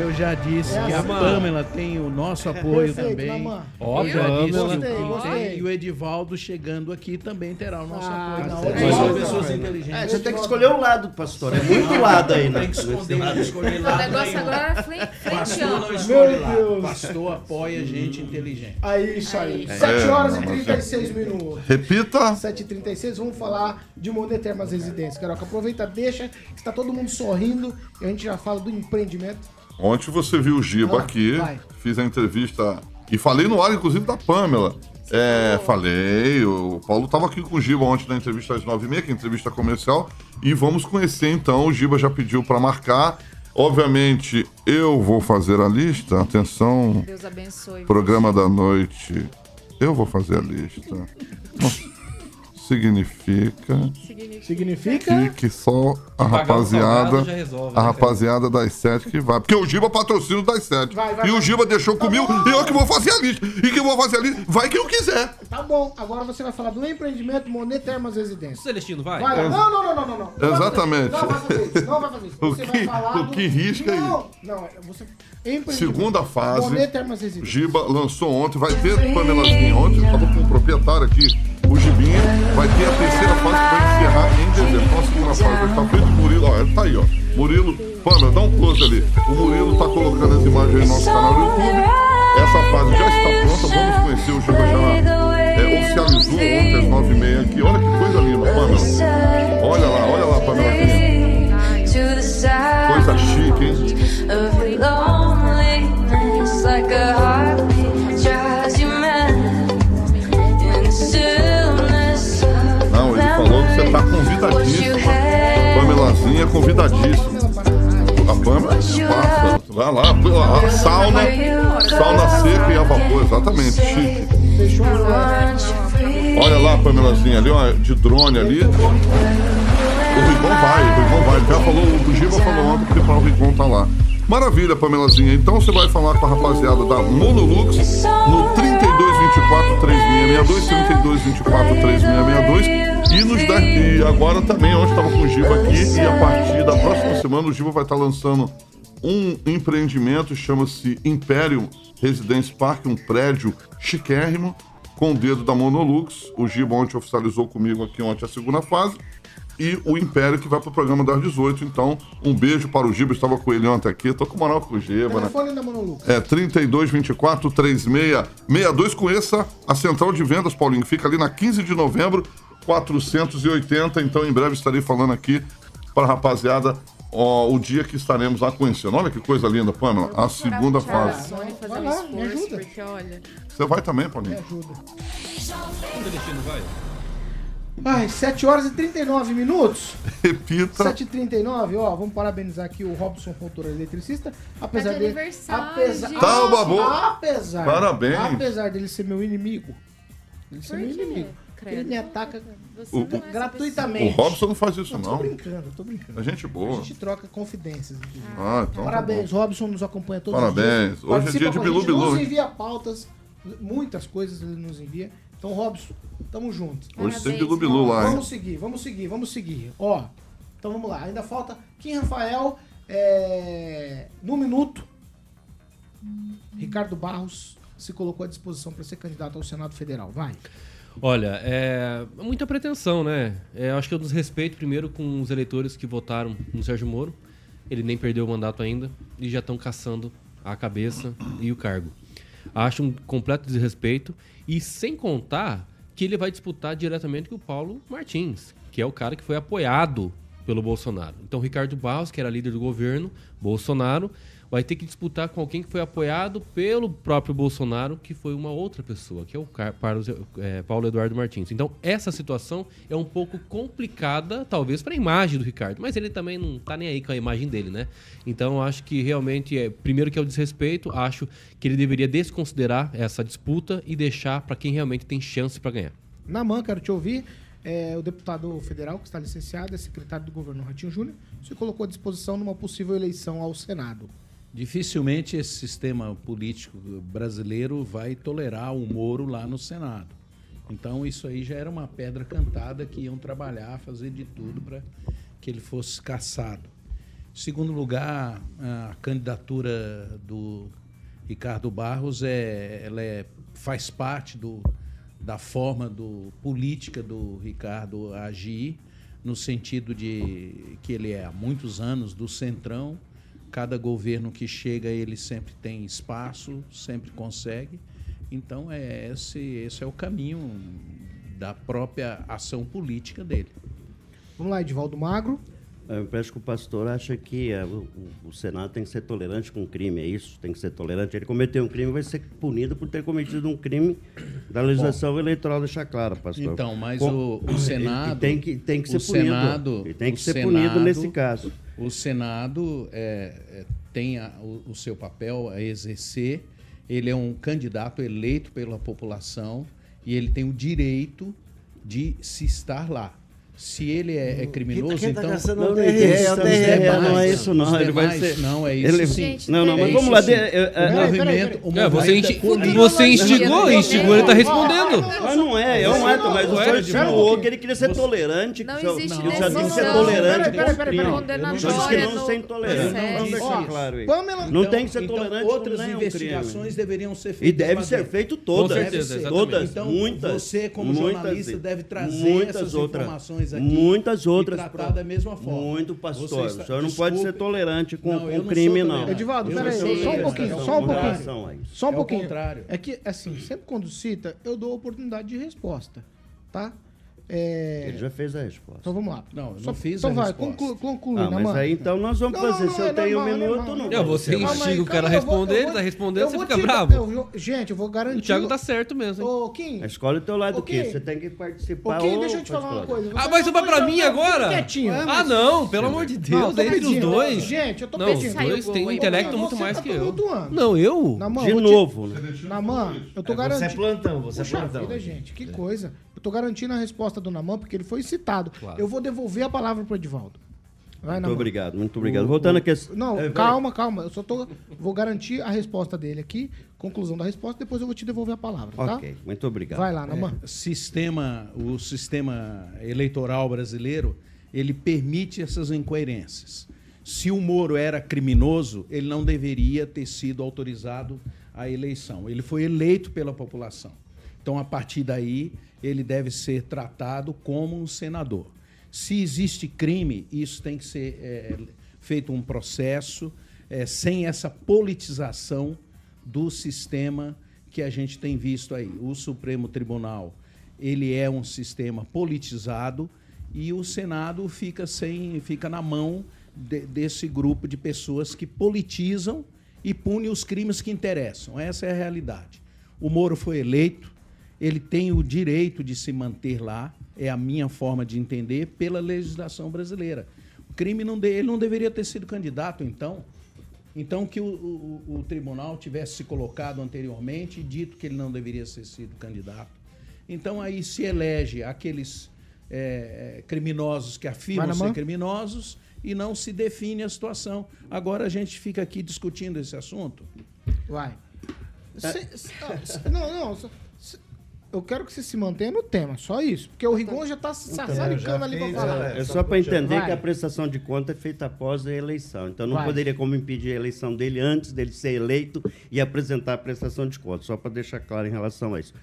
G: Eu já disse
B: É
G: que a
B: assim.
G: Pamela tem o nosso apoio
B: Perfeito,
G: também.
D: Ó,
G: Eu já disse que o
B: Gostei,
G: Kim
B: gostei.
G: tem, e o Edivaldo chegando aqui também terá o nosso
B: Ah,
G: apoio.
B: não,
G: somos
B: não,
G: pessoas.
F: É,
G: inteligentes.
F: você tem que escolher um lado, pastor. É muito lado aí, né?
G: Tem que esconder, não escolher
I: O
G: lado
I: negócio
G: nenhum.
I: agora é frente,
G: Pastor não escolhe
B: Meu
G: lado.
B: Deus.
G: Pastor apoia gente inteligente.
B: Aí, isso aí.
I: Aí.
B: 7 horas e 36 minutos.
C: Repita.
B: 7h36, vamos falar de Monetermas Residências. Caroca, aproveita, deixa, que está todo mundo sorrindo e a gente já fala do empreendimento.
C: Ontem você viu o Giba
B: Ah,
C: aqui,
B: vai.
C: fiz a entrevista e falei no ar, inclusive, da Pamela. É, falei, o Paulo estava aqui com o Giba ontem na entrevista às 9h30, que é entrevista comercial, e vamos conhecer então. O Giba já pediu para marcar. Obviamente, eu vou fazer a lista. Atenção,
I: Deus abençoe.
C: programa da noite. Eu vou fazer a lista. significa
B: Significa?
C: que, que só a rapaziada,
D: resolve,
C: a
D: né,
C: rapaziada das sete que vai. Porque o Giba patrocina o das sete.
B: Vai, vai,
C: e o
B: vai.
C: Giba deixou comigo e eu que vou fazer a lista. E que eu vou fazer a lista. Vai quem eu quiser.
B: Tá bom, agora você vai falar do empreendimento Monet Termas Residência.
D: Celestino, vai.
B: Vai, não, não, não, não, não, não. Não vai
C: Exatamente.
B: Não vai fazer isso, não vai fazer isso.
C: O
B: Você
C: que-
B: vai falar
C: o
B: do-
C: que risca aí?
B: Não, não, é você... Empreendimento.
C: Segunda fase.
B: Monet Termas Residência.
C: Giba lançou ontem, vai ter panelazinha ontem, eu tava com o proprietário aqui, o Gibinha, vai ter a terceira fase que vai encerrar em dezembro. Então a segunda fase tá feito o Murilo, ó, tá aí, ó. Murilo, Pamela, dá um close ali. O Murilo tá colocando as imagens no nosso canal do YouTube. Essa fase já está pronta, vamos conhecer o Giba já é, oficializou ontem às 9h30 aqui. Olha que coisa linda, Pamela. Olha lá, olha lá, Pamela. Coisa chique, hein? Não, ele falou que você tá convidadíssima. Pamelazinha convidadíssima. A Pamela passa. Vai lá, sauna, sauna seca e a vapor, exatamente, chique. Olha lá, Pamelazinha, ali, ó, de drone ali. O Rigon vai, o Rigon vai. Já falou, o Giba falou ontem para o Rigon tá lá. Maravilha, Pamelazinha. Então você vai falar com a rapaziada da Monolux no 3224 3662, 3224 3662 e nos dá, e agora também, onde estava com o Giba aqui, e a partir da próxima semana o Giba vai estar lançando um empreendimento, chama-se Imperium Residence Park, um prédio chiquérrimo, com o dedo da Monolux. O Giba ontem oficializou comigo aqui ontem a segunda fase. E o Império que vai pro programa das 18. Então, um beijo para o Giba. Estava com ele ontem aqui. Tô com moral com o Giba, né?
B: Telefone da Monolux.
C: É 3224 3662. Conheça a central de vendas, Paulinho. Fica ali na 15 de novembro, 480. Então, em breve estarei falando aqui para a rapaziada ó, o dia que estaremos lá conhecendo. Olha que coisa linda, Pamela. A segunda fase.
I: Vai
B: lá, me ajuda.
I: porque olha.
C: Você vai também, Paulinho?
B: ajuda.
D: Celestino, vai.
B: Ai, 7 horas e 39 minutos.
C: Repita.
B: 7 e 39 ó, vamos parabenizar aqui o Robson Fontoura, eletricista. Apesar
I: Tá de
B: dele.
I: aniversário,
B: Apesar,
I: gente.
C: Tá,
B: apesar.
C: Parabéns.
B: Apesar dele ser meu inimigo. Ele ser meu inimigo.
I: Credo.
B: Ele me ataca
I: Você
C: O-
I: não é
C: O
B: gratuitamente.
C: Robson não faz isso,
B: tô
C: não.
B: brincando, eu tô brincando.
C: É gente boa.
B: A gente troca confidências.
C: Ah, então tá
B: Parabéns,
C: bom.
B: Robson nos acompanha todos
C: Parabéns.
B: os dias.
C: Hoje é dia de
B: a
C: Bilu Bilu,
B: Nos
C: hein?
B: envia pautas, muitas coisas ele nos envia. Então, Robson, tamo junto.
C: Hoje tem
I: Parabéns,
C: Bilu Bilu lá, hein?
B: Vamos seguir, vamos seguir, vamos seguir. Ó, então vamos lá. Ainda falta Kim Rafael, é, no minuto, Ricardo Barros se colocou à disposição para ser candidato ao Senado Federal. Vai.
D: Olha, é muita pretensão, né? É, acho que eu desrespeito primeiro com os eleitores que votaram no Sérgio Moro. Ele nem perdeu o mandato ainda e já estão caçando a cabeça e o cargo. Acho um completo desrespeito e sem contar que ele vai disputar diretamente com o Paulo Martins, que é o cara que foi apoiado pelo Bolsonaro. Então, Ricardo Barros, que era líder do governo, Bolsonaro, vai ter que disputar com alguém que foi apoiado pelo próprio Bolsonaro, que foi uma outra pessoa, que é o é, Paulo Eduardo Martins. Então, essa situação é um pouco complicada, talvez, para a imagem do Ricardo, mas ele também não tá nem aí com a imagem dele, né? Então, acho que realmente, é, primeiro que é o desrespeito, acho que ele deveria desconsiderar essa disputa e deixar para quem realmente tem chance para ganhar.
B: Na mão, quero te ouvir. É, o deputado federal, que está licenciado, é secretário do governo Ratinho Júnior, se colocou à disposição numa possível eleição ao Senado.
G: Dificilmente esse sistema político brasileiro vai tolerar o Moro lá no Senado. Então isso aí já era uma pedra cantada que iam trabalhar, fazer de tudo para que ele fosse caçado. Segundo lugar, a candidatura do Ricardo Barros é, ela é, faz parte do, da forma do, política do Ricardo agir, no sentido de que ele é há muitos anos do centrão, cada governo que chega ele sempre tem espaço, sempre consegue. Então é esse, esse é o caminho da própria ação política dele.
B: Vamos lá, Edivaldo Magro.
F: Eu parece que o pastor acha que é, o, o- Senado tem que ser tolerante com o crime, é isso? Tem que ser tolerante. Ele cometeu um crime, vai ser punido por ter cometido um crime da legislação eleitoral, deixar claro, pastor.
G: Então, mas
F: Com-
G: o, o
F: e- e
G: Senado.
F: tem que, tem que ser
G: o
F: punido.
G: Senado,
F: e tem que ser punido
G: Senado-
F: nesse caso.
G: O Senado é, é, tem a- o, o seu papel a exercer. Ele é um candidato eleito pela população e ele tem o direito de se estar lá. Se ele é, é criminoso,
H: quem tá
G: então.
H: caçando
F: Não,
H: o
F: não,
H: TRE, é o
F: os
H: TRE,
F: demais,
H: não é
F: isso não, ele vai ser-
G: Não, é isso
F: ele-
G: sim.
I: Gente,
F: Não, não, mas
I: é
F: vamos
I: isso
F: lá.
I: sim.
F: de- é- é-
G: O movimento, o
D: É, você,
G: movimento
D: insti-
G: político-
D: você instigou, instigou, ele tá respondendo.
F: Mas não é, é um ato, mas o senhor insinuou que ele queria ser tolerante.
I: Não
F: que o
I: existe
F: que o
I: decisão.
F: ser
B: Não, não,
F: tolerante
B: peraí, peraí,
F: o
B: peraí.
F: O senhor disse que não ser intolerante. Vamos deixar claro aí.
B: Pamela,
F: Não
G: Então-
F: tem que ser
G: então,
F: tolerante
G: outras investigações deveriam ser
F: E
G: feitas
F: deve
G: lá
F: ser feito todas.
G: Deve ser.
F: todas,
G: Então,
F: muitas.
G: você, como jornalista, deve trazer essas
F: outras,
G: aqui
F: Muitas outras.
G: e tratar da mesma forma.
F: Muito,
G: Você
F: pastor.
G: está-
F: O senhor não pode ser
G: desculpe.
F: tolerante com,
G: Não,
F: com
G: não
F: o crime, não.
B: Edivaldo, peraí, só um pouquinho,
F: São
B: só um pouquinho. Só um
G: É o
B: pouquinho.
G: contrário.
B: É que, assim, sempre quando cita, eu dou oportunidade de resposta, tá? É...
F: Ele já fez a resposta.
B: Então vamos lá.
G: Não, eu
B: Só-
G: não fiz
B: Então
G: a
B: vai,
G: resposta.
B: conclui, conclui
F: Ah, mas
B: mão.
F: aí então nós vamos
B: Não, não,
F: fazer.
B: não,
F: Se
B: é
F: eu tenho um
B: é
F: minuto, não.
D: Não,
F: pode
D: você instiga o cara
B: calma,
D: a responder, ele tá respondendo, você fica
B: te-
D: bravo.
B: eu gente, eu vou garantir.
D: O Thiago tá certo mesmo?
B: Ô, Kim.
F: Escolhe o teu lado do quê? Você tem que participar.
B: Ô, Kim,
F: ou
B: deixa eu te falar uma coisa.
D: Ah,
B: Você
D: vai
B: não
D: sobrar
B: pode
D: pra mim agora?
B: Quietinho.
D: Ah, não, pelo amor de
B: Não,
D: Deus, entre os dois.
B: Gente, eu tô
D: Não,
B: pedindo.
D: os dois têm um intelecto muito mais
B: tá
D: que eu. Não, eu?
B: Na mão,
F: De novo, né?
B: Namã, eu tô
H: É,
B: garantindo.
H: você é plantão, você é plantão.
B: gente, que coisa. Eu tô garantindo a resposta do Namã, porque ele foi citado.
D: Claro.
B: Eu vou devolver a palavra pro Edivaldo. Vai,
F: Muito
B: Namã.
F: obrigado, muito obrigado.
B: O-
F: Voltando
B: o-
F: à questão.
B: Não,
F: É,
B: calma, calma. Eu só tô. Vou garantir a resposta dele aqui, conclusão da resposta, depois eu vou te devolver a palavra, tá?
F: Ok, muito obrigado.
B: Vai lá, Namã.
G: É, sistema, o sistema eleitoral brasileiro, ele permite essas incoerências. Se o Moro era criminoso, ele não deveria ter sido autorizado à eleição. Ele foi eleito pela população. Então, a partir daí, ele deve ser tratado como um senador. Se existe crime, isso tem que ser é, feito um processo é, sem essa politização do sistema que a gente tem visto aí. O Supremo Tribunal ele é um sistema politizado e o Senado fica sem fica na mão de- desse grupo de pessoas que politizam e punem os crimes que interessam. Essa é a realidade. O Moro foi eleito, ele tem o direito de se manter lá, é a minha forma de entender, pela legislação brasileira. O crime não de- ele não deveria ter sido candidato, então. Então, que o, o- o tribunal tivesse se colocado anteriormente e dito que ele não deveria ter sido candidato. Então, aí se elege aqueles eh, eh, criminosos que afirmam
B: na
G: ser criminosos e não se define a situação. Agora a gente fica aqui discutindo esse assunto.
B: Vai. Se- se- se- não, não. Eu quero que você se mantenha no tema, só isso. Porque o Rigon já tá se sassaricando ali pra falar.
F: É só para entender
B: Vai.
F: que a prestação de conta é feita após a eleição. Então não
B: Vai.
F: poderia como impedir a eleição dele antes dele ser eleito e apresentar a prestação de contas. Só para deixar claro em relação a isso.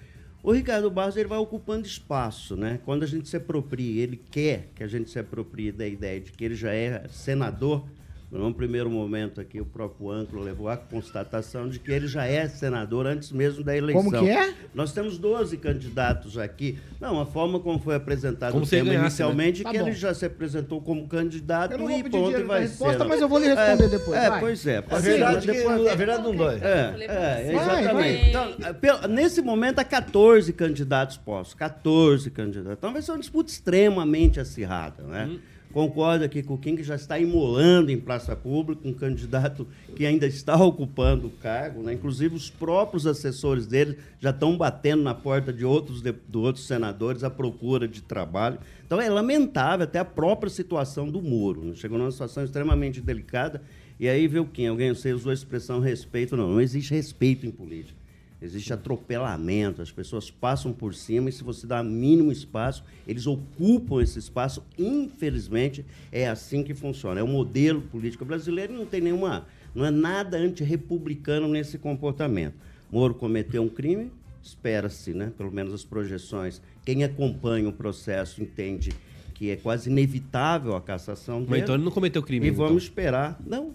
F: O Ricardo Barros ele vai ocupando espaço, né? Quando a gente se apropria, ele quer que a gente se aproprie da ideia de que ele já é senador. Num primeiro momento aqui, o próprio âncora levou à constatação de que ele já é senador antes mesmo da eleição.
B: Como que é?
F: Nós temos 12 candidatos aqui. Não, a forma como foi apresentado
D: Como
F: o
D: ele
F: tema
D: ganhasse, né?
F: inicialmente,
B: Tá
F: que ele
B: bom.
F: já se apresentou como candidato
B: Eu não vou
F: e ponto e vai
B: da resposta,
F: ser.
B: mas eu vou lhe responder depois,
F: É,
B: vai.
F: pois é.
H: A verdade,
F: depois-
H: a verdade não dói.
F: é, é,
B: Vai,
F: exatamente.
B: vai.
F: Então, pelo- nesse momento, há 14 candidatos postos. 14 candidatos. Então, vai ser uma disputa extremamente acirrada. Né? Concordo aqui com o Kim, que já está imolando em praça pública um candidato que ainda está ocupando o cargo. Né? Inclusive, os próprios assessores dele já estão batendo na porta de outros, de, de outros senadores à procura de trabalho. Então, é lamentável até a própria situação do Moro. Né? Chegou numa situação extremamente delicada. E aí, viu, Kim, alguém você usou a expressão respeito. Não, não existe respeito em política. Existe atropelamento, as pessoas passam por cima e se você dá mínimo espaço, eles ocupam esse espaço. Infelizmente, é assim que funciona. É o modelo político brasileiro e não tem nenhuma, não é nada antirrepublicano nesse comportamento. Moro cometeu um crime, espera-se, né, pelo menos as projeções, quem acompanha o processo entende que é quase inevitável a cassação dele.
D: Mas então ele não cometeu crime.
F: E
D: então.
F: vamos esperar. Não,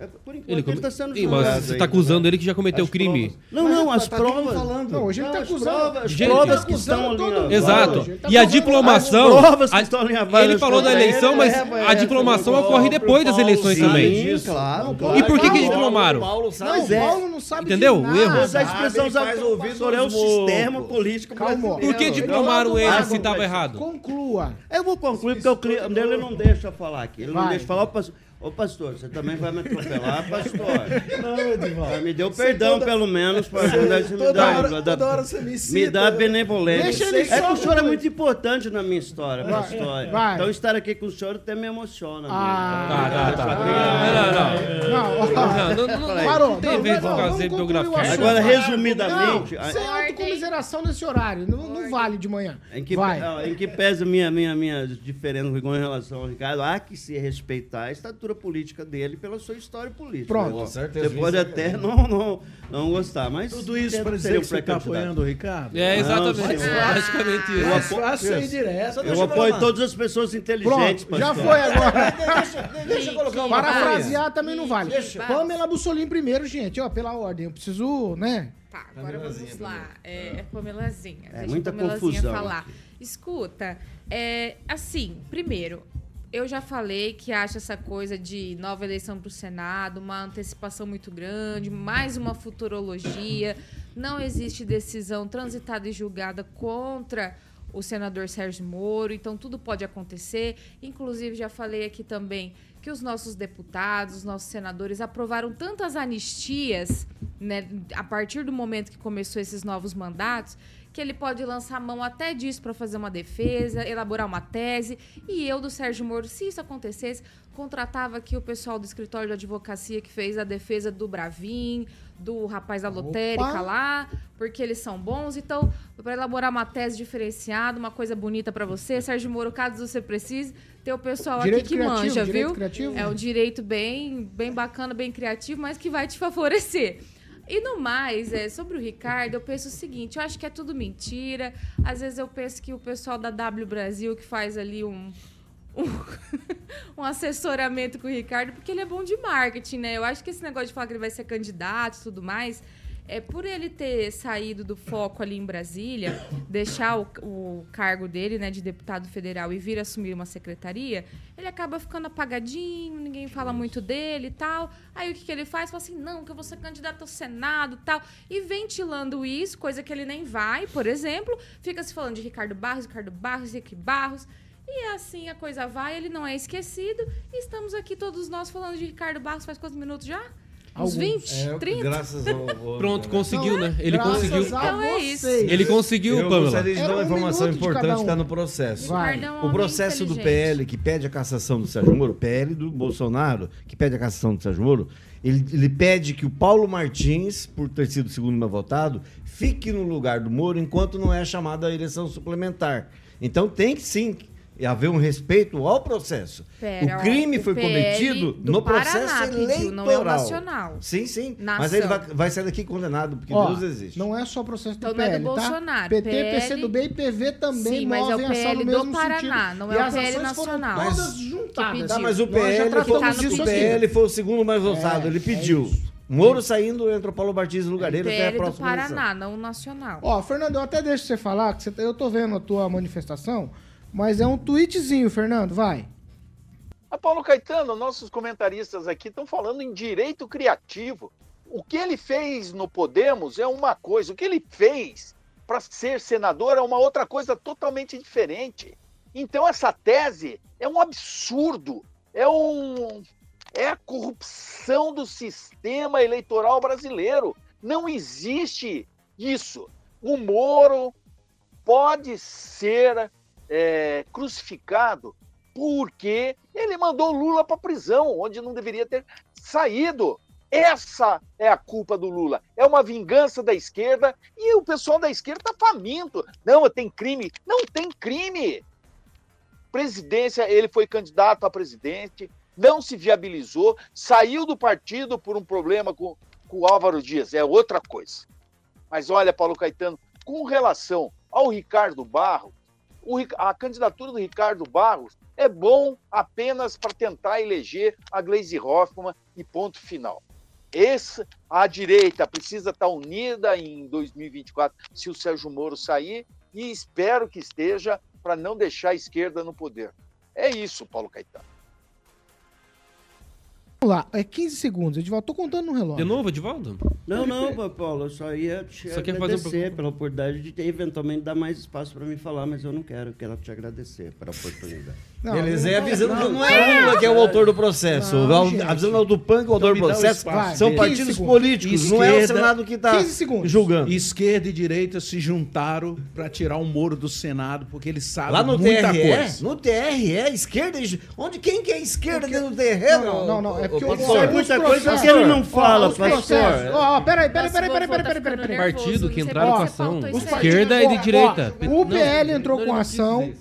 F: é, por enquanto ele
D: come-
F: está sendo
D: Ih, mas você
F: aí,
D: tá acusando
F: né?
D: ele que já cometeu
F: As
D: crime.
F: provas- Não, não, as
H: tá
F: provas.
H: falando.
B: Não, hoje ele tá
F: as
B: acusando.
F: provas, as
D: Gente,
F: provas
B: tá
F: que estão
B: acusando
F: ali.
B: todo
F: ó.
B: mundo.
D: Exato.
B: Ele tá
D: E a diplomação.
F: As provas que
D: a-
F: estão ali
D: ele falou da
F: ele
D: eleição, mas
F: leva
D: a
F: essa
D: diplomação ocorre depois das eleições
F: Sim,
D: também.
F: claro.
D: E por que que diplomaram?
H: Paulo sabe.
B: o Paulo não sabe
D: Entendeu?
B: de
D: O erro.
F: Mas a expressão
H: ele faz
F: usada é o sistema político
B: Calma.
F: brasileiro.
D: Por que diplomaram ele se estava errado?
B: Conclua.
F: Eu vou concluir porque o clima dele não deixa falar aqui. Ele não deixa falar. Ô, pastor, você também vai me atropelar, pastor?
G: Não, Edivaldo.
F: Mas me deu perdão,
G: toda-
F: pelo menos, para
G: Você-
F: me
G: toda
F: dar,
G: hora-
F: me
G: toda hora você me
F: me
G: cita.
F: dá benevolência.
B: Deixa ele
F: é que o senhor é muito importante na minha história,
B: Vai,
F: pastor.
B: vai.
F: Então estar aqui com o senhor até me emociona.
B: Ah,
D: tá, tá.
F: Eu só
B: Não,
D: Não, não, não, não,
B: Parou,
D: não tem
B: vamos
D: fazer biografia.
F: Agora,
B: Não,
F: resumidamente,
B: sem autocomiseração nesse horário. Não, não vale de manhã.
F: Em que,
B: Vai.
F: em que pesa minha, minha, minha diferença com relação ao Ricardo, há que se respeitar a estatura política dele pela sua história política.
B: Pronto.
F: né?
B: Com
H: certeza,
F: Você pode
H: é
F: até não, não, não gostar, mas.
G: Tudo isso para dizer
F: um
G: que você está apoiando o Ricardo?
D: É, exatamente.
F: Não, senhor.
D: praticamente isso.
F: Eu
G: Mais
F: apo-
G: fácil ser direto.
F: Eu apoio todas as pessoas inteligentes,
B: Pronto, já foi agora.
H: Deixa eu colocar uma
B: Parafrasear também não vale.
I: Deixa.
B: Pamela Bussolim primeiro, gente, ó, pela ordem. Eu preciso, né?
I: Tá, agora vamos lá. É, Pamelazinha.
F: É,
I: Deixa
F: muita
I: a Pamelazinha
F: confusão
I: falar.
F: aqui.
I: Escuta, é, assim, primeiro, eu já falei que acho essa coisa de nova eleição para o Senado, uma antecipação muito grande, mais uma futurologia. Não existe decisão transitada e julgada contra o senador Sérgio Moro, então tudo pode acontecer. Inclusive, já falei aqui também que os nossos deputados, os nossos senadores aprovaram tantas anistias né, a partir do momento que começou esses novos mandatos, que ele pode lançar mão até disso para fazer uma defesa, elaborar uma tese. E eu, do Sérgio Moro, se isso acontecesse, contratava aqui o pessoal do escritório de advocacia que fez a defesa do Bravin, do rapaz da lotérica lá, porque eles são bons. Então, para elaborar uma tese diferenciada, uma coisa bonita para você, Sérgio Moro, caso você precise, tem o pessoal
B: Direito
I: aqui que
B: criativo,
I: manja, viu?
B: criativo?
I: É um direito bem, bem bacana, bem criativo, mas que vai te favorecer. E no mais, é, sobre o Ricardo, eu penso o seguinte: eu acho que é tudo mentira. Às vezes eu penso que o pessoal da W Brasil que faz ali um, um, um assessoramento com o Ricardo, porque ele é bom de marketing, né? Eu acho que esse negócio de falar que ele vai ser candidato e tudo mais. É por ele ter saído do foco ali em Brasília, deixar o, o cargo dele, né, de deputado federal e vir assumir uma secretaria, ele acaba ficando apagadinho, ninguém fala muito dele e tal. Aí o que, que ele faz? Fala assim, não, que eu vou ser candidato ao Senado e tal. E ventilando isso, coisa que ele nem vai, por exemplo, fica se falando de Ricardo Barros, Ricardo Barros, Henrique Barros. E assim a coisa vai, ele não é esquecido. E estamos aqui todos nós falando de Ricardo Barros faz quantos minutos já? Uns
H: Alguns.
I: 20,
H: É,
I: 30?
H: graças ao-
D: Pronto, conseguiu, né? Ele
B: graças
D: conseguiu.
I: Então é isso.
D: Ele conseguiu,
H: Eu
D: Pamela.
H: gostaria de dar uma
B: um
H: informação importante que
B: um.
H: está no processo.
B: Vai.
I: É
H: O processo do. PL que pede a cassação do Sérgio Moro, PL do Bolsonaro, que pede a cassação do Sérgio Moro, ele, ele pede que o Paulo Martins, por ter sido o segundo mais votado, fique no lugar do Moro enquanto não é chamada a eleição suplementar. Então tem que sim haver um respeito ao processo.
I: Pera,
H: o crime
I: o
H: foi
I: PL
H: cometido
I: do
H: no
I: Paraná
H: processo
I: pediu,
H: eleitoral.
I: não é o nacional.
H: Sim, sim.
I: Nação.
H: Mas ele vai, vai sair daqui condenado, porque
B: Ó,
H: Deus existe.
B: Não é só processo do
I: Então não é do
B: PL, tá?
I: Bolsonaro,
B: PT,
I: PL
B: PCdoB e PV também
I: Sim, mas é o PL do Paraná,
B: sentido.
I: não é
B: E
I: o
B: as
I: PL nacional.
B: todas juntadas.
H: Tá,
I: pediu.
H: mas o PL, foi,
B: disso
H: o. PL foi o segundo mais votado,
B: É,
H: ele
B: é
H: pediu.
B: isso.
H: Moro saindo, entra o Paulo Martins no lugar dele até a
I: PL do
H: próxima
I: Paraná, não o nacional.
B: Ó, Fernando, eu até deixo você falar, que você, tá- eu tô vendo a tua manifestação, mas é um tweetzinho, Fernando, vai.
E: A Paulo Caetano, nossos comentaristas aqui estão falando em direito criativo. O que ele fez no Podemos é uma coisa, o que ele fez para ser senador é uma outra coisa totalmente diferente. Então essa tese é um absurdo, é um é a corrupção do sistema eleitoral brasileiro. Não existe isso. O Moro pode ser é, crucificado porque ele mandou Lula para prisão, onde não deveria ter saído. Essa é a culpa do Lula. É uma vingança da esquerda e o pessoal da esquerda está faminto. Não, tem crime. Não tem crime. Presidência, ele foi candidato a presidente, não se viabilizou, saiu do partido por um problema com, com o Álvaro Dias. É outra coisa. Mas olha, Paulo Caetano, com relação ao Ricardo Barros, o a candidatura do Ricardo Barros é bom apenas para tentar eleger a Gleisi Hoffmann e ponto final. Esse, a direita precisa estar unida em 2024 se o Sérgio Moro sair e espero que esteja para não deixar a esquerda no poder. É isso, Paulo Caetano.
B: Vamos lá, é 15 segundos, Edivaldo. Tô contando no relógio.
D: De novo, Edivaldo?
F: Não, não, Paulo, eu só ia te
D: Só quer fazer um
F: agradecer pela oportunidade de ter, eventualmente dar mais espaço para me falar, mas eu não quero, eu quero te agradecer pela oportunidade.
H: Beleza, e avisando que não é o Lula que é o autor do processo.
F: Não, gente.
H: avisando ao do PAN que é o autor do processo. São partidos
G: 15 segundos.
H: políticos, não é o
G: Esquerda-
H: Senado que está
B: 15 segundos.
H: julgando.
G: Esquerda e direita se juntaram para tirar o Moro do Senado, porque eles sabem
H: Lá no
G: muita
H: TRE,
G: coisa.
H: no TRE, esquerda. e- Onde quem que é esquerda dentro do TRE?
B: Não, não, não, é porque
H: o
B: o-
H: pastor?
B: os
F: muita coisa que ele não fala, pastor.
B: Ó, ó, peraí, peraí, peraí, peraí, peraí,
I: tá
B: peraí, peraí.
D: Partido que
I: Não
D: entraram com
I: que você
D: ação. Esquerda e de direita.
B: O
D: Não,
B: PL
D: não,
B: entrou
D: não,
B: com
D: não
B: ação.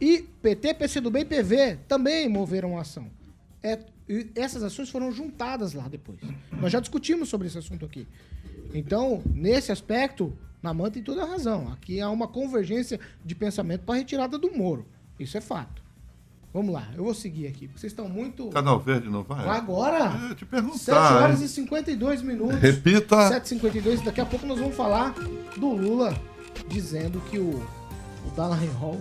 B: E PT, PCdoB e PV também moveram ação. É, e essas ações foram juntadas lá depois. Nós já discutimos sobre esse assunto aqui. Então, nesse aspecto, Naman tem toda a razão. Aqui há uma convergência de pensamento para a retirada do Moro. Isso é fato. Vamos lá, eu vou seguir aqui, porque vocês estão muito.
C: Canal Verde não vai?
B: Agora?
C: É, te perguntar.
B: 7 horas
C: hein?
B: e 52 minutos.
C: Repita.
B: 7h52. Daqui a pouco nós vamos falar do Lula dizendo que o, o Hall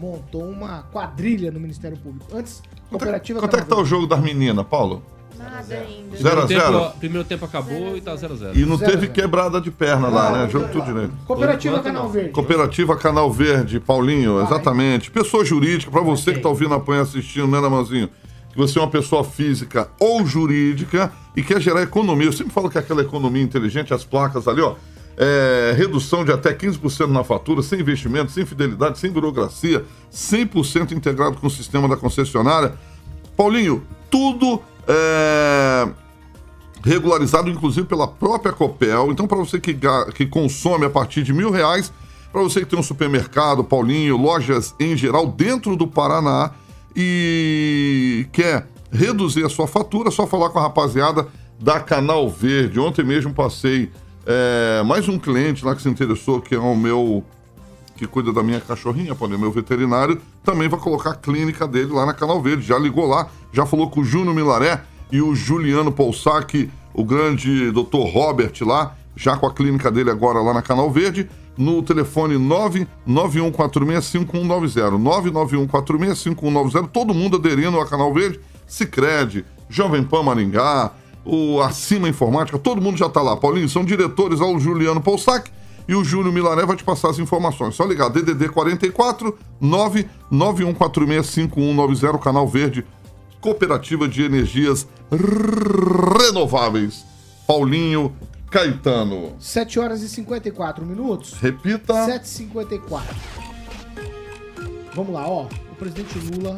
B: montou uma quadrilha no Ministério Público. Antes, cooperativa.
C: Quanto é que tá o jogo das meninas, Paulo?
I: Nada ainda.
C: Zero a
D: Primeiro tempo-
C: zero?
D: Primeiro tempo acabou e tá 0x0.
C: E não
B: Zero a
C: teve
B: zero.
C: quebrada de perna lá, né? Jogo tudo direito.
B: Cooperativa
D: enquanto,
B: Canal
D: não.
B: Verde.
C: Cooperativa Canal Verde, Paulinho, exatamente. Pessoa jurídica, para você que está ouvindo a Panha assistindo, né, Namanzinho? Que você é uma pessoa física ou jurídica e quer gerar economia. Eu sempre falo que é aquela economia inteligente, as placas ali, ó. É, redução de até 15% na fatura, sem investimento, sem fidelidade, sem burocracia, 100% integrado com o sistema da concessionária. Paulinho, tudo é, regularizado inclusive pela própria Copel. Então, para você que, que consome a partir de mil reais, para você que tem um supermercado, Paulinho, lojas em geral dentro do Paraná e quer reduzir a sua fatura, é só falar com a rapaziada da Canal Verde. Ontem mesmo passei é, mais um cliente lá que se interessou, que é o meu que cuida da minha cachorrinha, Paulinho, meu veterinário, também vai colocar a clínica dele lá na Canal Verde. Já ligou lá, já falou com o Júnior Milaré e o Juliano Poussac, o grande doutor Robert lá, já com a clínica dele agora lá na Canal Verde, no telefone 991465190. 991465190. Todo mundo aderindo ao Canal Verde, Cicred, Jovem Pan Maringá, o Acima Informática, todo mundo já está lá. Paulinho, são diretores ao Juliano Poussac e o Júnior Milaré vai te passar as informações. Só ligar, DDD 44 991465190, Canal Verde, Cooperativa de Energias Renováveis. Paulinho Caetano.
B: 7 horas e 54 minutos.
C: Repita.
B: 7h54. Vamos lá, ó. O presidente Lula,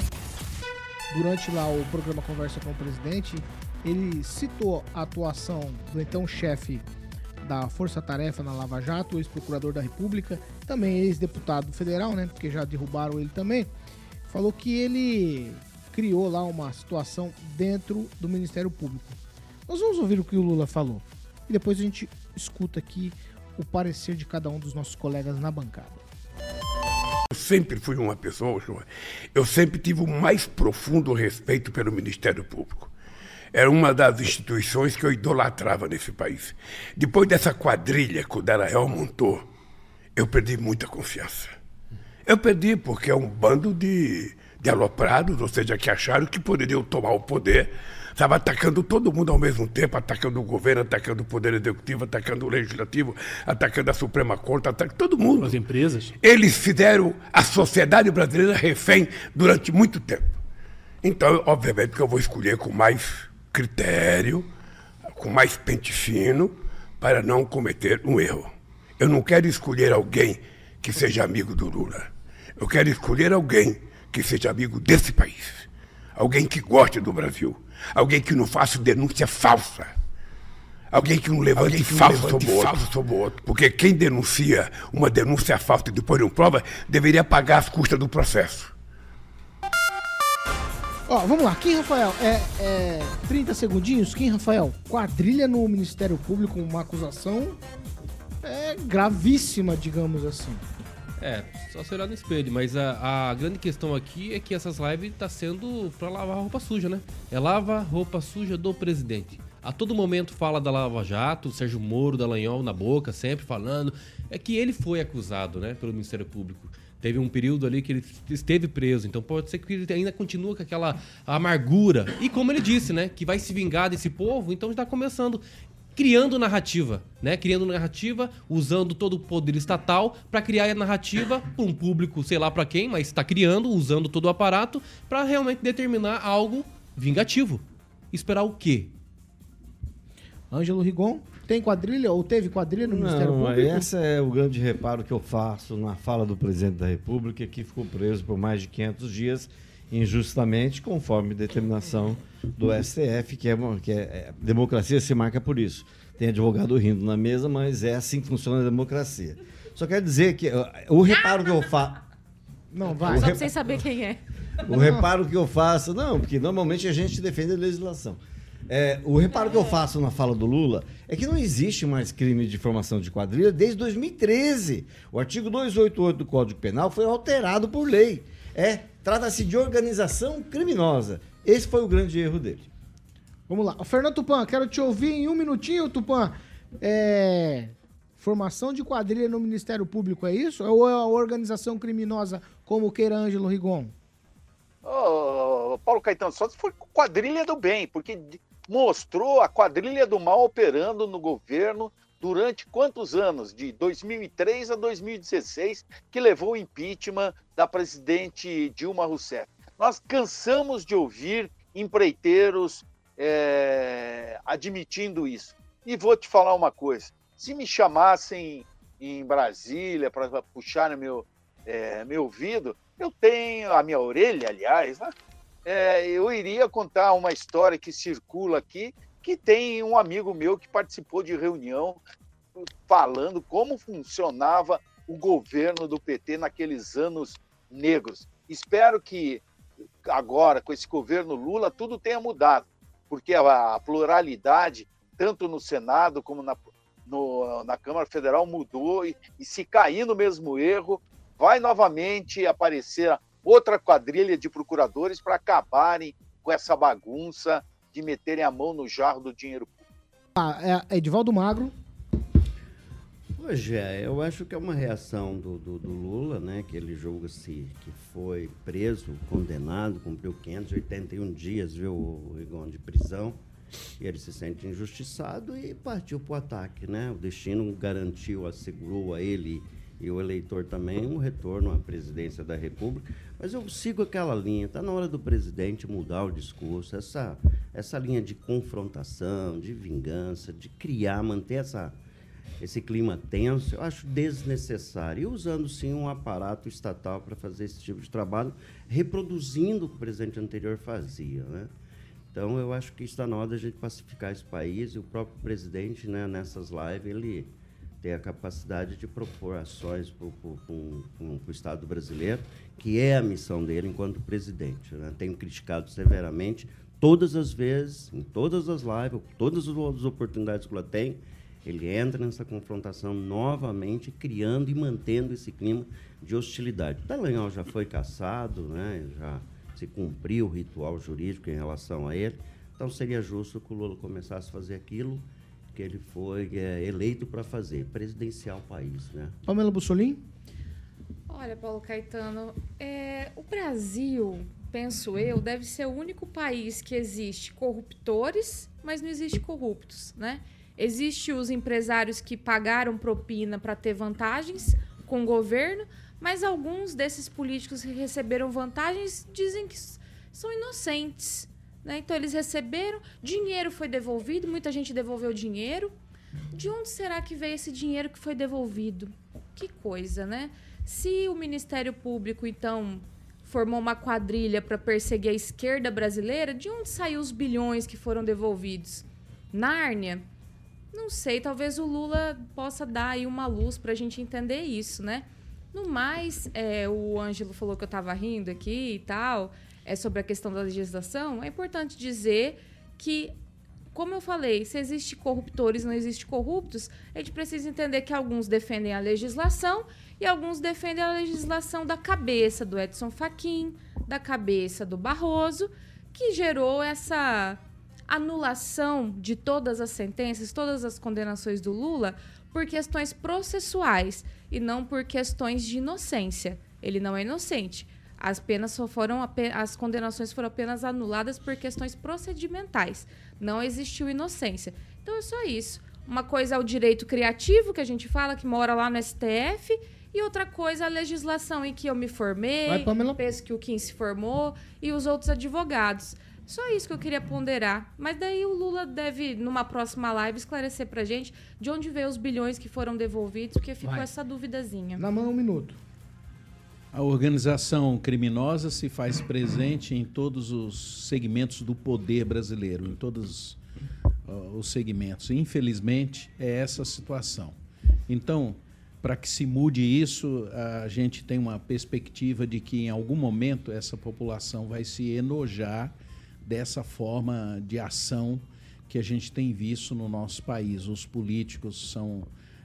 B: durante lá o programa Conversa com o Presidente, ele citou a atuação do então chefe da Força Tarefa na Lava Jato, ex-procurador da República, também ex-deputado federal, né? Porque já derrubaram ele também. Falou que ele criou lá uma situação dentro do Ministério Público. Nós vamos ouvir o que o Lula falou. E depois a gente escuta aqui o parecer de cada um dos nossos colegas na bancada.
O: Eu sempre fui uma pessoa, senhor, eu sempre tive o mais profundo respeito pelo Ministério Público. Era uma das instituições que eu idolatrava nesse país. Depois dessa quadrilha que o Darael montou, eu perdi muita confiança. Eu perdi porque é um bando de, de aloprados, ou seja, que acharam que poderiam tomar o poder. Estava atacando todo mundo ao mesmo tempo, atacando o governo, atacando o poder executivo, atacando o legislativo, atacando a Suprema Corte, atacando todo mundo. As
P: empresas.
O: Eles fizeram a sociedade brasileira refém durante muito tempo. Então, obviamente, que eu vou escolher com mais critério, com mais pente fino, para não cometer um erro. Eu não quero escolher alguém que seja amigo do Lula. Eu quero escolher alguém que seja amigo desse país. Alguém que goste do Brasil. Alguém que não faça denúncia falsa. Alguém que não levante
P: que não
O: falso,
P: levante
O: sobre, o outro.
P: falso
O: sobre o outro. Porque quem denuncia uma denúncia falsa e depois não prova, deveria pagar as custas do processo.
B: Ó, vamos lá. Kim Rafael, é, é 30 segundinhos. Kim Rafael, quadrilha no Ministério Público, uma acusação é, gravíssima, digamos assim.
D: É, só se olhar no espelho, mas a, a grande questão aqui é que essas lives tá sendo pra lavar roupa suja, né? É lava roupa suja do presidente. A todo momento fala da Lava Jato, Sérgio Moro, Dallagnol na boca, sempre falando. É que ele foi acusado, né, pelo Ministério Público. Teve um período ali que ele esteve preso, então pode ser que ele ainda continue com aquela amargura. E como ele disse, né, que vai se vingar desse povo, então está começando criando narrativa, né? Criando narrativa, usando todo o poder estatal para criar a narrativa para um público, sei lá para quem, mas está criando, usando todo o aparato para realmente determinar algo vingativo. Esperar o quê?
B: Ângelo Rigon, tem quadrilha ou teve quadrilha no Ministério
H: Não,
B: Público?
H: esse é o grande reparo que eu faço na fala do presidente da República, que ficou preso por mais de 500 dias injustamente, conforme determinação do STF, que é, uma- que é, é- democracia se marca por isso. Tem advogado rindo na mesa, mas é assim que funciona a democracia. Só quero dizer que o reparo que eu faço.
B: Não,
H: vai.
I: Só pra vocês saberem quem é.
H: O reparo que eu faço, não, porque normalmente a gente defende a legislação. É, o reparo que eu faço na fala do Lula é que não existe mais crime de formação de quadrilha desde 2013. O artigo 288 do Código Penal foi alterado por lei. É, trata-se de organização criminosa. Esse foi o grande erro dele.
B: Vamos lá. Fernando Tupan, quero te ouvir em um minutinho, Tupan. É... Formação de quadrilha no Ministério Público, é isso? Ou é a organização criminosa como queira Ângelo Rigon?
E: Ô, Paulo Caetano, só se for quadrilha do bem, porque mostrou a quadrilha do mal operando no governo durante quantos anos? De 2003 a 2016, que levou ao impeachment da presidente Dilma Rousseff. Nós cansamos de ouvir empreiteiros é, admitindo isso. E vou te falar uma coisa: se me chamassem em Brasília para puxar meu, é, meu ouvido, eu tenho a minha orelha, aliás, né? É, eu iria contar uma história que circula aqui, que tem um amigo meu que participou de reunião falando como funcionava o governo do PT naqueles anos negros. Espero que agora, com esse governo Lula, tudo tenha mudado, porque a, pluralidade, tanto no Senado como na, no- na Câmara Federal, mudou, e, e se cair no mesmo erro, vai novamente aparecer outra quadrilha de procuradores para acabarem com essa bagunça de meterem a mão no jarro do dinheiro público.
B: Ah, é Edivaldo Magro.
F: Hoje é, eu acho que é uma reação do, do, do Lula, né? Que ele julga-se que foi preso, condenado, cumpriu 581 dias, viu, o Rigon, de prisão. E ele se sente injustiçado e partiu para o ataque, né? O destino garantiu, assegurou a ele e o eleitor também um retorno à presidência da República. Mas eu sigo aquela linha, está na hora do presidente mudar o discurso, essa, essa linha de confrontação, de vingança, de criar, manter essa, esse clima tenso, eu acho desnecessário. E usando sim um aparato estatal para fazer esse tipo de trabalho, reproduzindo o que o presidente anterior fazia. Né? Então eu acho que está na hora da gente pacificar esse país e o próprio presidente, né, nessas lives, ele tem a capacidade de propor ações para o Estado brasileiro, que é a missão dele enquanto presidente. Né? Tenho criticado severamente todas as vezes, em todas as lives, todas as oportunidades que ela tem, ele entra nessa confrontação novamente, criando e mantendo esse clima de hostilidade. Dallagnol já foi caçado, né? já se cumpriu o ritual jurídico em relação a ele, então seria justo que o Lula começasse a fazer aquilo que ele foi é, eleito para fazer, presidenciar o país. Né?
B: Pamela Bussolim?
I: Olha, Paulo Caetano, é, o Brasil, penso eu, deve ser o único país que existe corruptores, mas não existe corruptos, né? Existe os empresários que pagaram propina para ter vantagens com o governo, mas alguns desses políticos que receberam vantagens dizem que são inocentes. Né? Então eles receberam, dinheiro foi devolvido, muita gente devolveu dinheiro. De onde será que veio esse dinheiro que foi devolvido? Que coisa, né? Se o Ministério Público, então, formou uma quadrilha para perseguir a esquerda brasileira, de onde saiu os bilhões que foram devolvidos? Nárnia? Não sei, talvez o Lula possa dar aí uma luz para a gente entender isso, né? No mais, é, o Ângelo falou que eu estava rindo aqui e tal, é sobre a questão da legislação. É importante dizer que, como eu falei, se existe corruptores, não existe corruptos, a gente precisa entender que alguns defendem a legislação e alguns defendem a legislação da cabeça do Edson Fachin, da cabeça do Barroso, que gerou essa anulação de todas as sentenças, todas as condenações do Lula por questões processuais e não por questões de inocência. ele não é inocente. As penas só foram as condenações foram apenas anuladas por questões procedimentais. Não existiu inocência. Então é só isso. Uma coisa é o direito criativo que a gente fala que mora lá no STF e outra coisa é a legislação em que eu me formei,
B: Vai,
I: penso que o Kim se formou e os outros advogados. Só isso que eu queria ponderar. Mas daí o Lula deve, numa próxima live, esclarecer pra gente de onde veio os bilhões que foram devolvidos, porque ficou
B: Vai.
I: essa duvidazinha.
B: Na mão, um minuto.
G: A organização criminosa se faz presente em todos os segmentos do poder brasileiro, em todos ó, os segmentos. Infelizmente, é essa a situação. Então, para que se mude isso, a gente tem uma perspectiva de que em algum momento essa população vai se enojar dessa forma de ação que a gente tem visto no nosso país. Os políticos são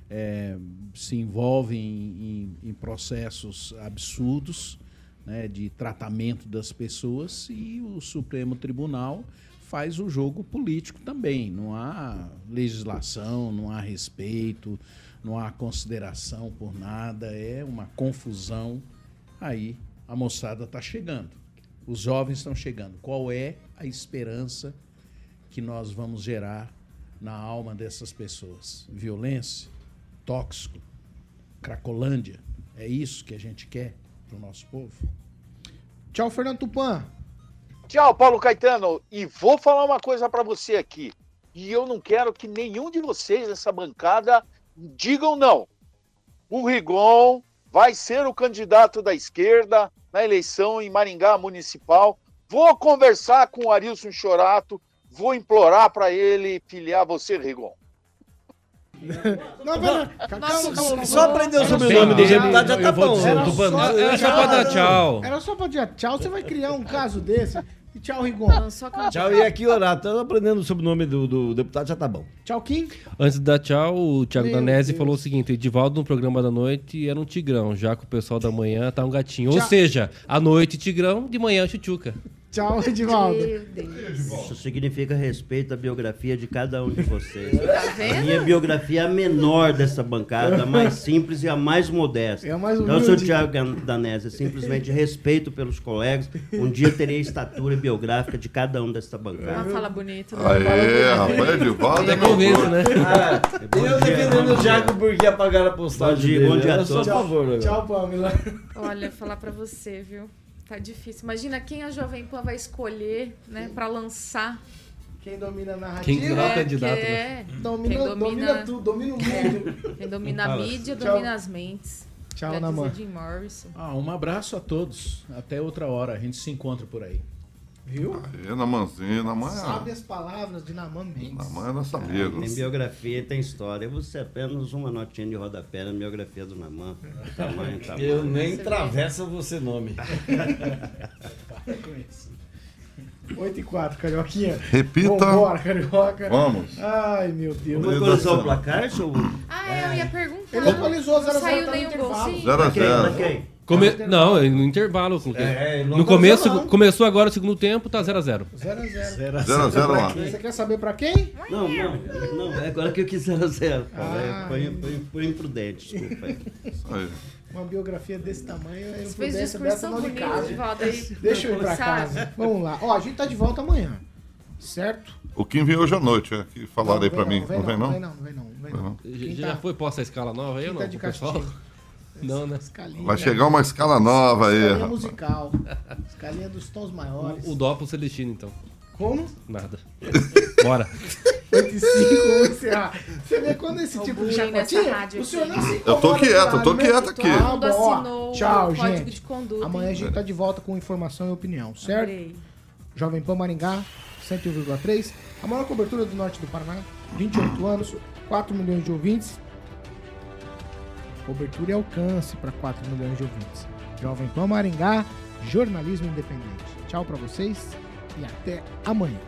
G: é, se envolvem em, em- processos absurdos né, de tratamento das pessoas e o Supremo Tribunal faz o jogo político também. Não há legislação, não há respeito, não há consideração por nada, é uma confusão. Aí a moçada está chegando, os jovens estão chegando. Qual é a esperança que nós vamos gerar na alma dessas pessoas? Violência? Tóxico? Cracolândia? É isso que a gente quer para o nosso povo?
B: Tchau, Fernando Tupan.
E: Tchau, Paulo Caetano. E vou falar uma coisa para você aqui. E eu não quero que nenhum de vocês nessa bancada digam não. O Rigon vai ser o candidato da esquerda na eleição em Maringá Municipal. Vou conversar com o Arilson Chorato, vou implorar para ele filiar você, Rigon.
B: Não, pera, calma, calma, calma.
H: Só aprender o sobrenome
B: só-
H: do deputado já tá bom.
B: Era só-
D: Era só pra dar tchau.
B: Era só pra dar tchau. Você vai criar um caso desse. E tchau, Rigon.
H: Tchau, e aqui orar. Tô aprendendo o sobrenome do, do deputado, já tá bom.
B: Tchau, Kim.
D: Antes de dar tchau, o Thiago
B: Meu
D: Danese
B: Deus.
D: falou o seguinte: Edivaldo no programa da noite era um tigrão, já que o pessoal da manhã tá um gatinho. Ou
B: Tchau.
D: seja, à noite tigrão, de manhã chuchuca.
B: Tchau, Edivaldo.
F: Isso significa respeito à biografia de cada um de vocês.
I: Tá
F: A
I: vendo?
F: minha biografia é a menor dessa bancada, a mais simples e a mais modesta.
B: É a mais
F: então, seu. Tiago Danese, simplesmente respeito pelos colegas. Um dia terei a estatura biográfica de cada um dessa bancada.
I: Uma fala bonita. né?
C: Aê, rapaz, Edivaldo é meu dono.
D: né?
H: Eu defendendo o Thiago porque apagaram a postagem
F: Bom dia,
H: dele.
F: bom dia a todos.
H: a favor. agora.
B: Tchau, Pamela.
I: Olha, falar pra você, viu? Tá difícil. Imagina quem a Jovem Pan vai escolher, né, pra lançar.
B: Quem domina a narrativa.
D: Quem será o
I: É,
D: candidato,
I: que
D: né?
I: é-
B: Domina,
I: quem
B: domina... tudo, domina o mundo.
I: Quem domina a mídia,
B: Tchau.
I: domina as mentes.
B: Tchau,
I: Morrison.
G: Ah, um abraço a todos. Até outra hora. A gente se encontra por aí.
B: Viu?
C: Aê, Namanzinho, Namã
B: Sabe
C: é,
B: as palavras de Naman Mendes.
C: Namã é nosso
F: Tem
C: amigo.
F: biografia e tem história. Eu vou ser apenas uma notinha de rodapé na biografia do Namã. Tamanho, tamanho.
H: Eu nem travessa você nome.
B: 8 e 4, Carioquinha.
C: Repita.
B: Vambora, Carioca.
C: Vamos.
B: Ai, meu Deus.
F: Vamos atualizar o placar, seu...
I: Ah, é, eu ia perguntar.
B: Ele atualizou,
I: Não
B: 0x0
I: saiu
B: tá no intervalo.
I: golzinho?
C: Zero a
F: Pra quem?
D: Come... Não, no intervalo. Com
H: É, não
D: no começo,
H: não.
D: começou agora o segundo tempo, tá 0x0.
B: 0x0.
C: 0 a 0 lá.
B: Você quer saber pra quem?
F: Não, não, não. É agora que eu quis 0 a 0
B: Ah.
F: Foi, foi, foi imprudente, desculpa.
B: Uma biografia desse tamanho, não
I: Você fez discurso tão
B: não de
I: bonito,
B: casa.
I: Edivaldo, aí.
B: Deixa eu ir pra casa. Vamos lá. Ó, a gente tá de volta amanhã. Certo?
C: O Kim veio hoje à noite, é, que falaram aí pra mim.
B: Não vem não,
C: não?
B: não vem não, não vem não. Vem não.
C: Não.
B: Quem
D: Já
B: tá-
D: foi posta a escala nova aí ou
B: tá
D: não?
B: de
D: pro pessoal?
B: castigo?
D: Não, né?
B: Escalinha.
C: Vai chegar uma escala nova aí,
B: Escalinha musical. Escalinha dos tons maiores.
D: O, o dó pro Celestino, então.
B: Como?
D: Nada. Bora.
B: 8 e 5, vamos encerrar. Você vê quando esse
I: O
B: tipo de chacotinha,
I: rádio
B: o senhor não se
C: Eu tô quieto, eu tô quieto aqui.
B: Tá
I: Todo assinou
B: Tchau,
I: o código
B: gente.
I: de conduta.
B: Amanhã a gente tá de volta com informação e opinião, certo?
I: Adorei.
B: Jovem Pan Maringá, 101,3. A maior cobertura do norte do Paraná, 28 anos, 4 milhões de ouvintes. Cobertura e alcance para 4 milhões de ouvintes. Jovem Pan Maringá, jornalismo independente. Tchau para vocês e até amanhã.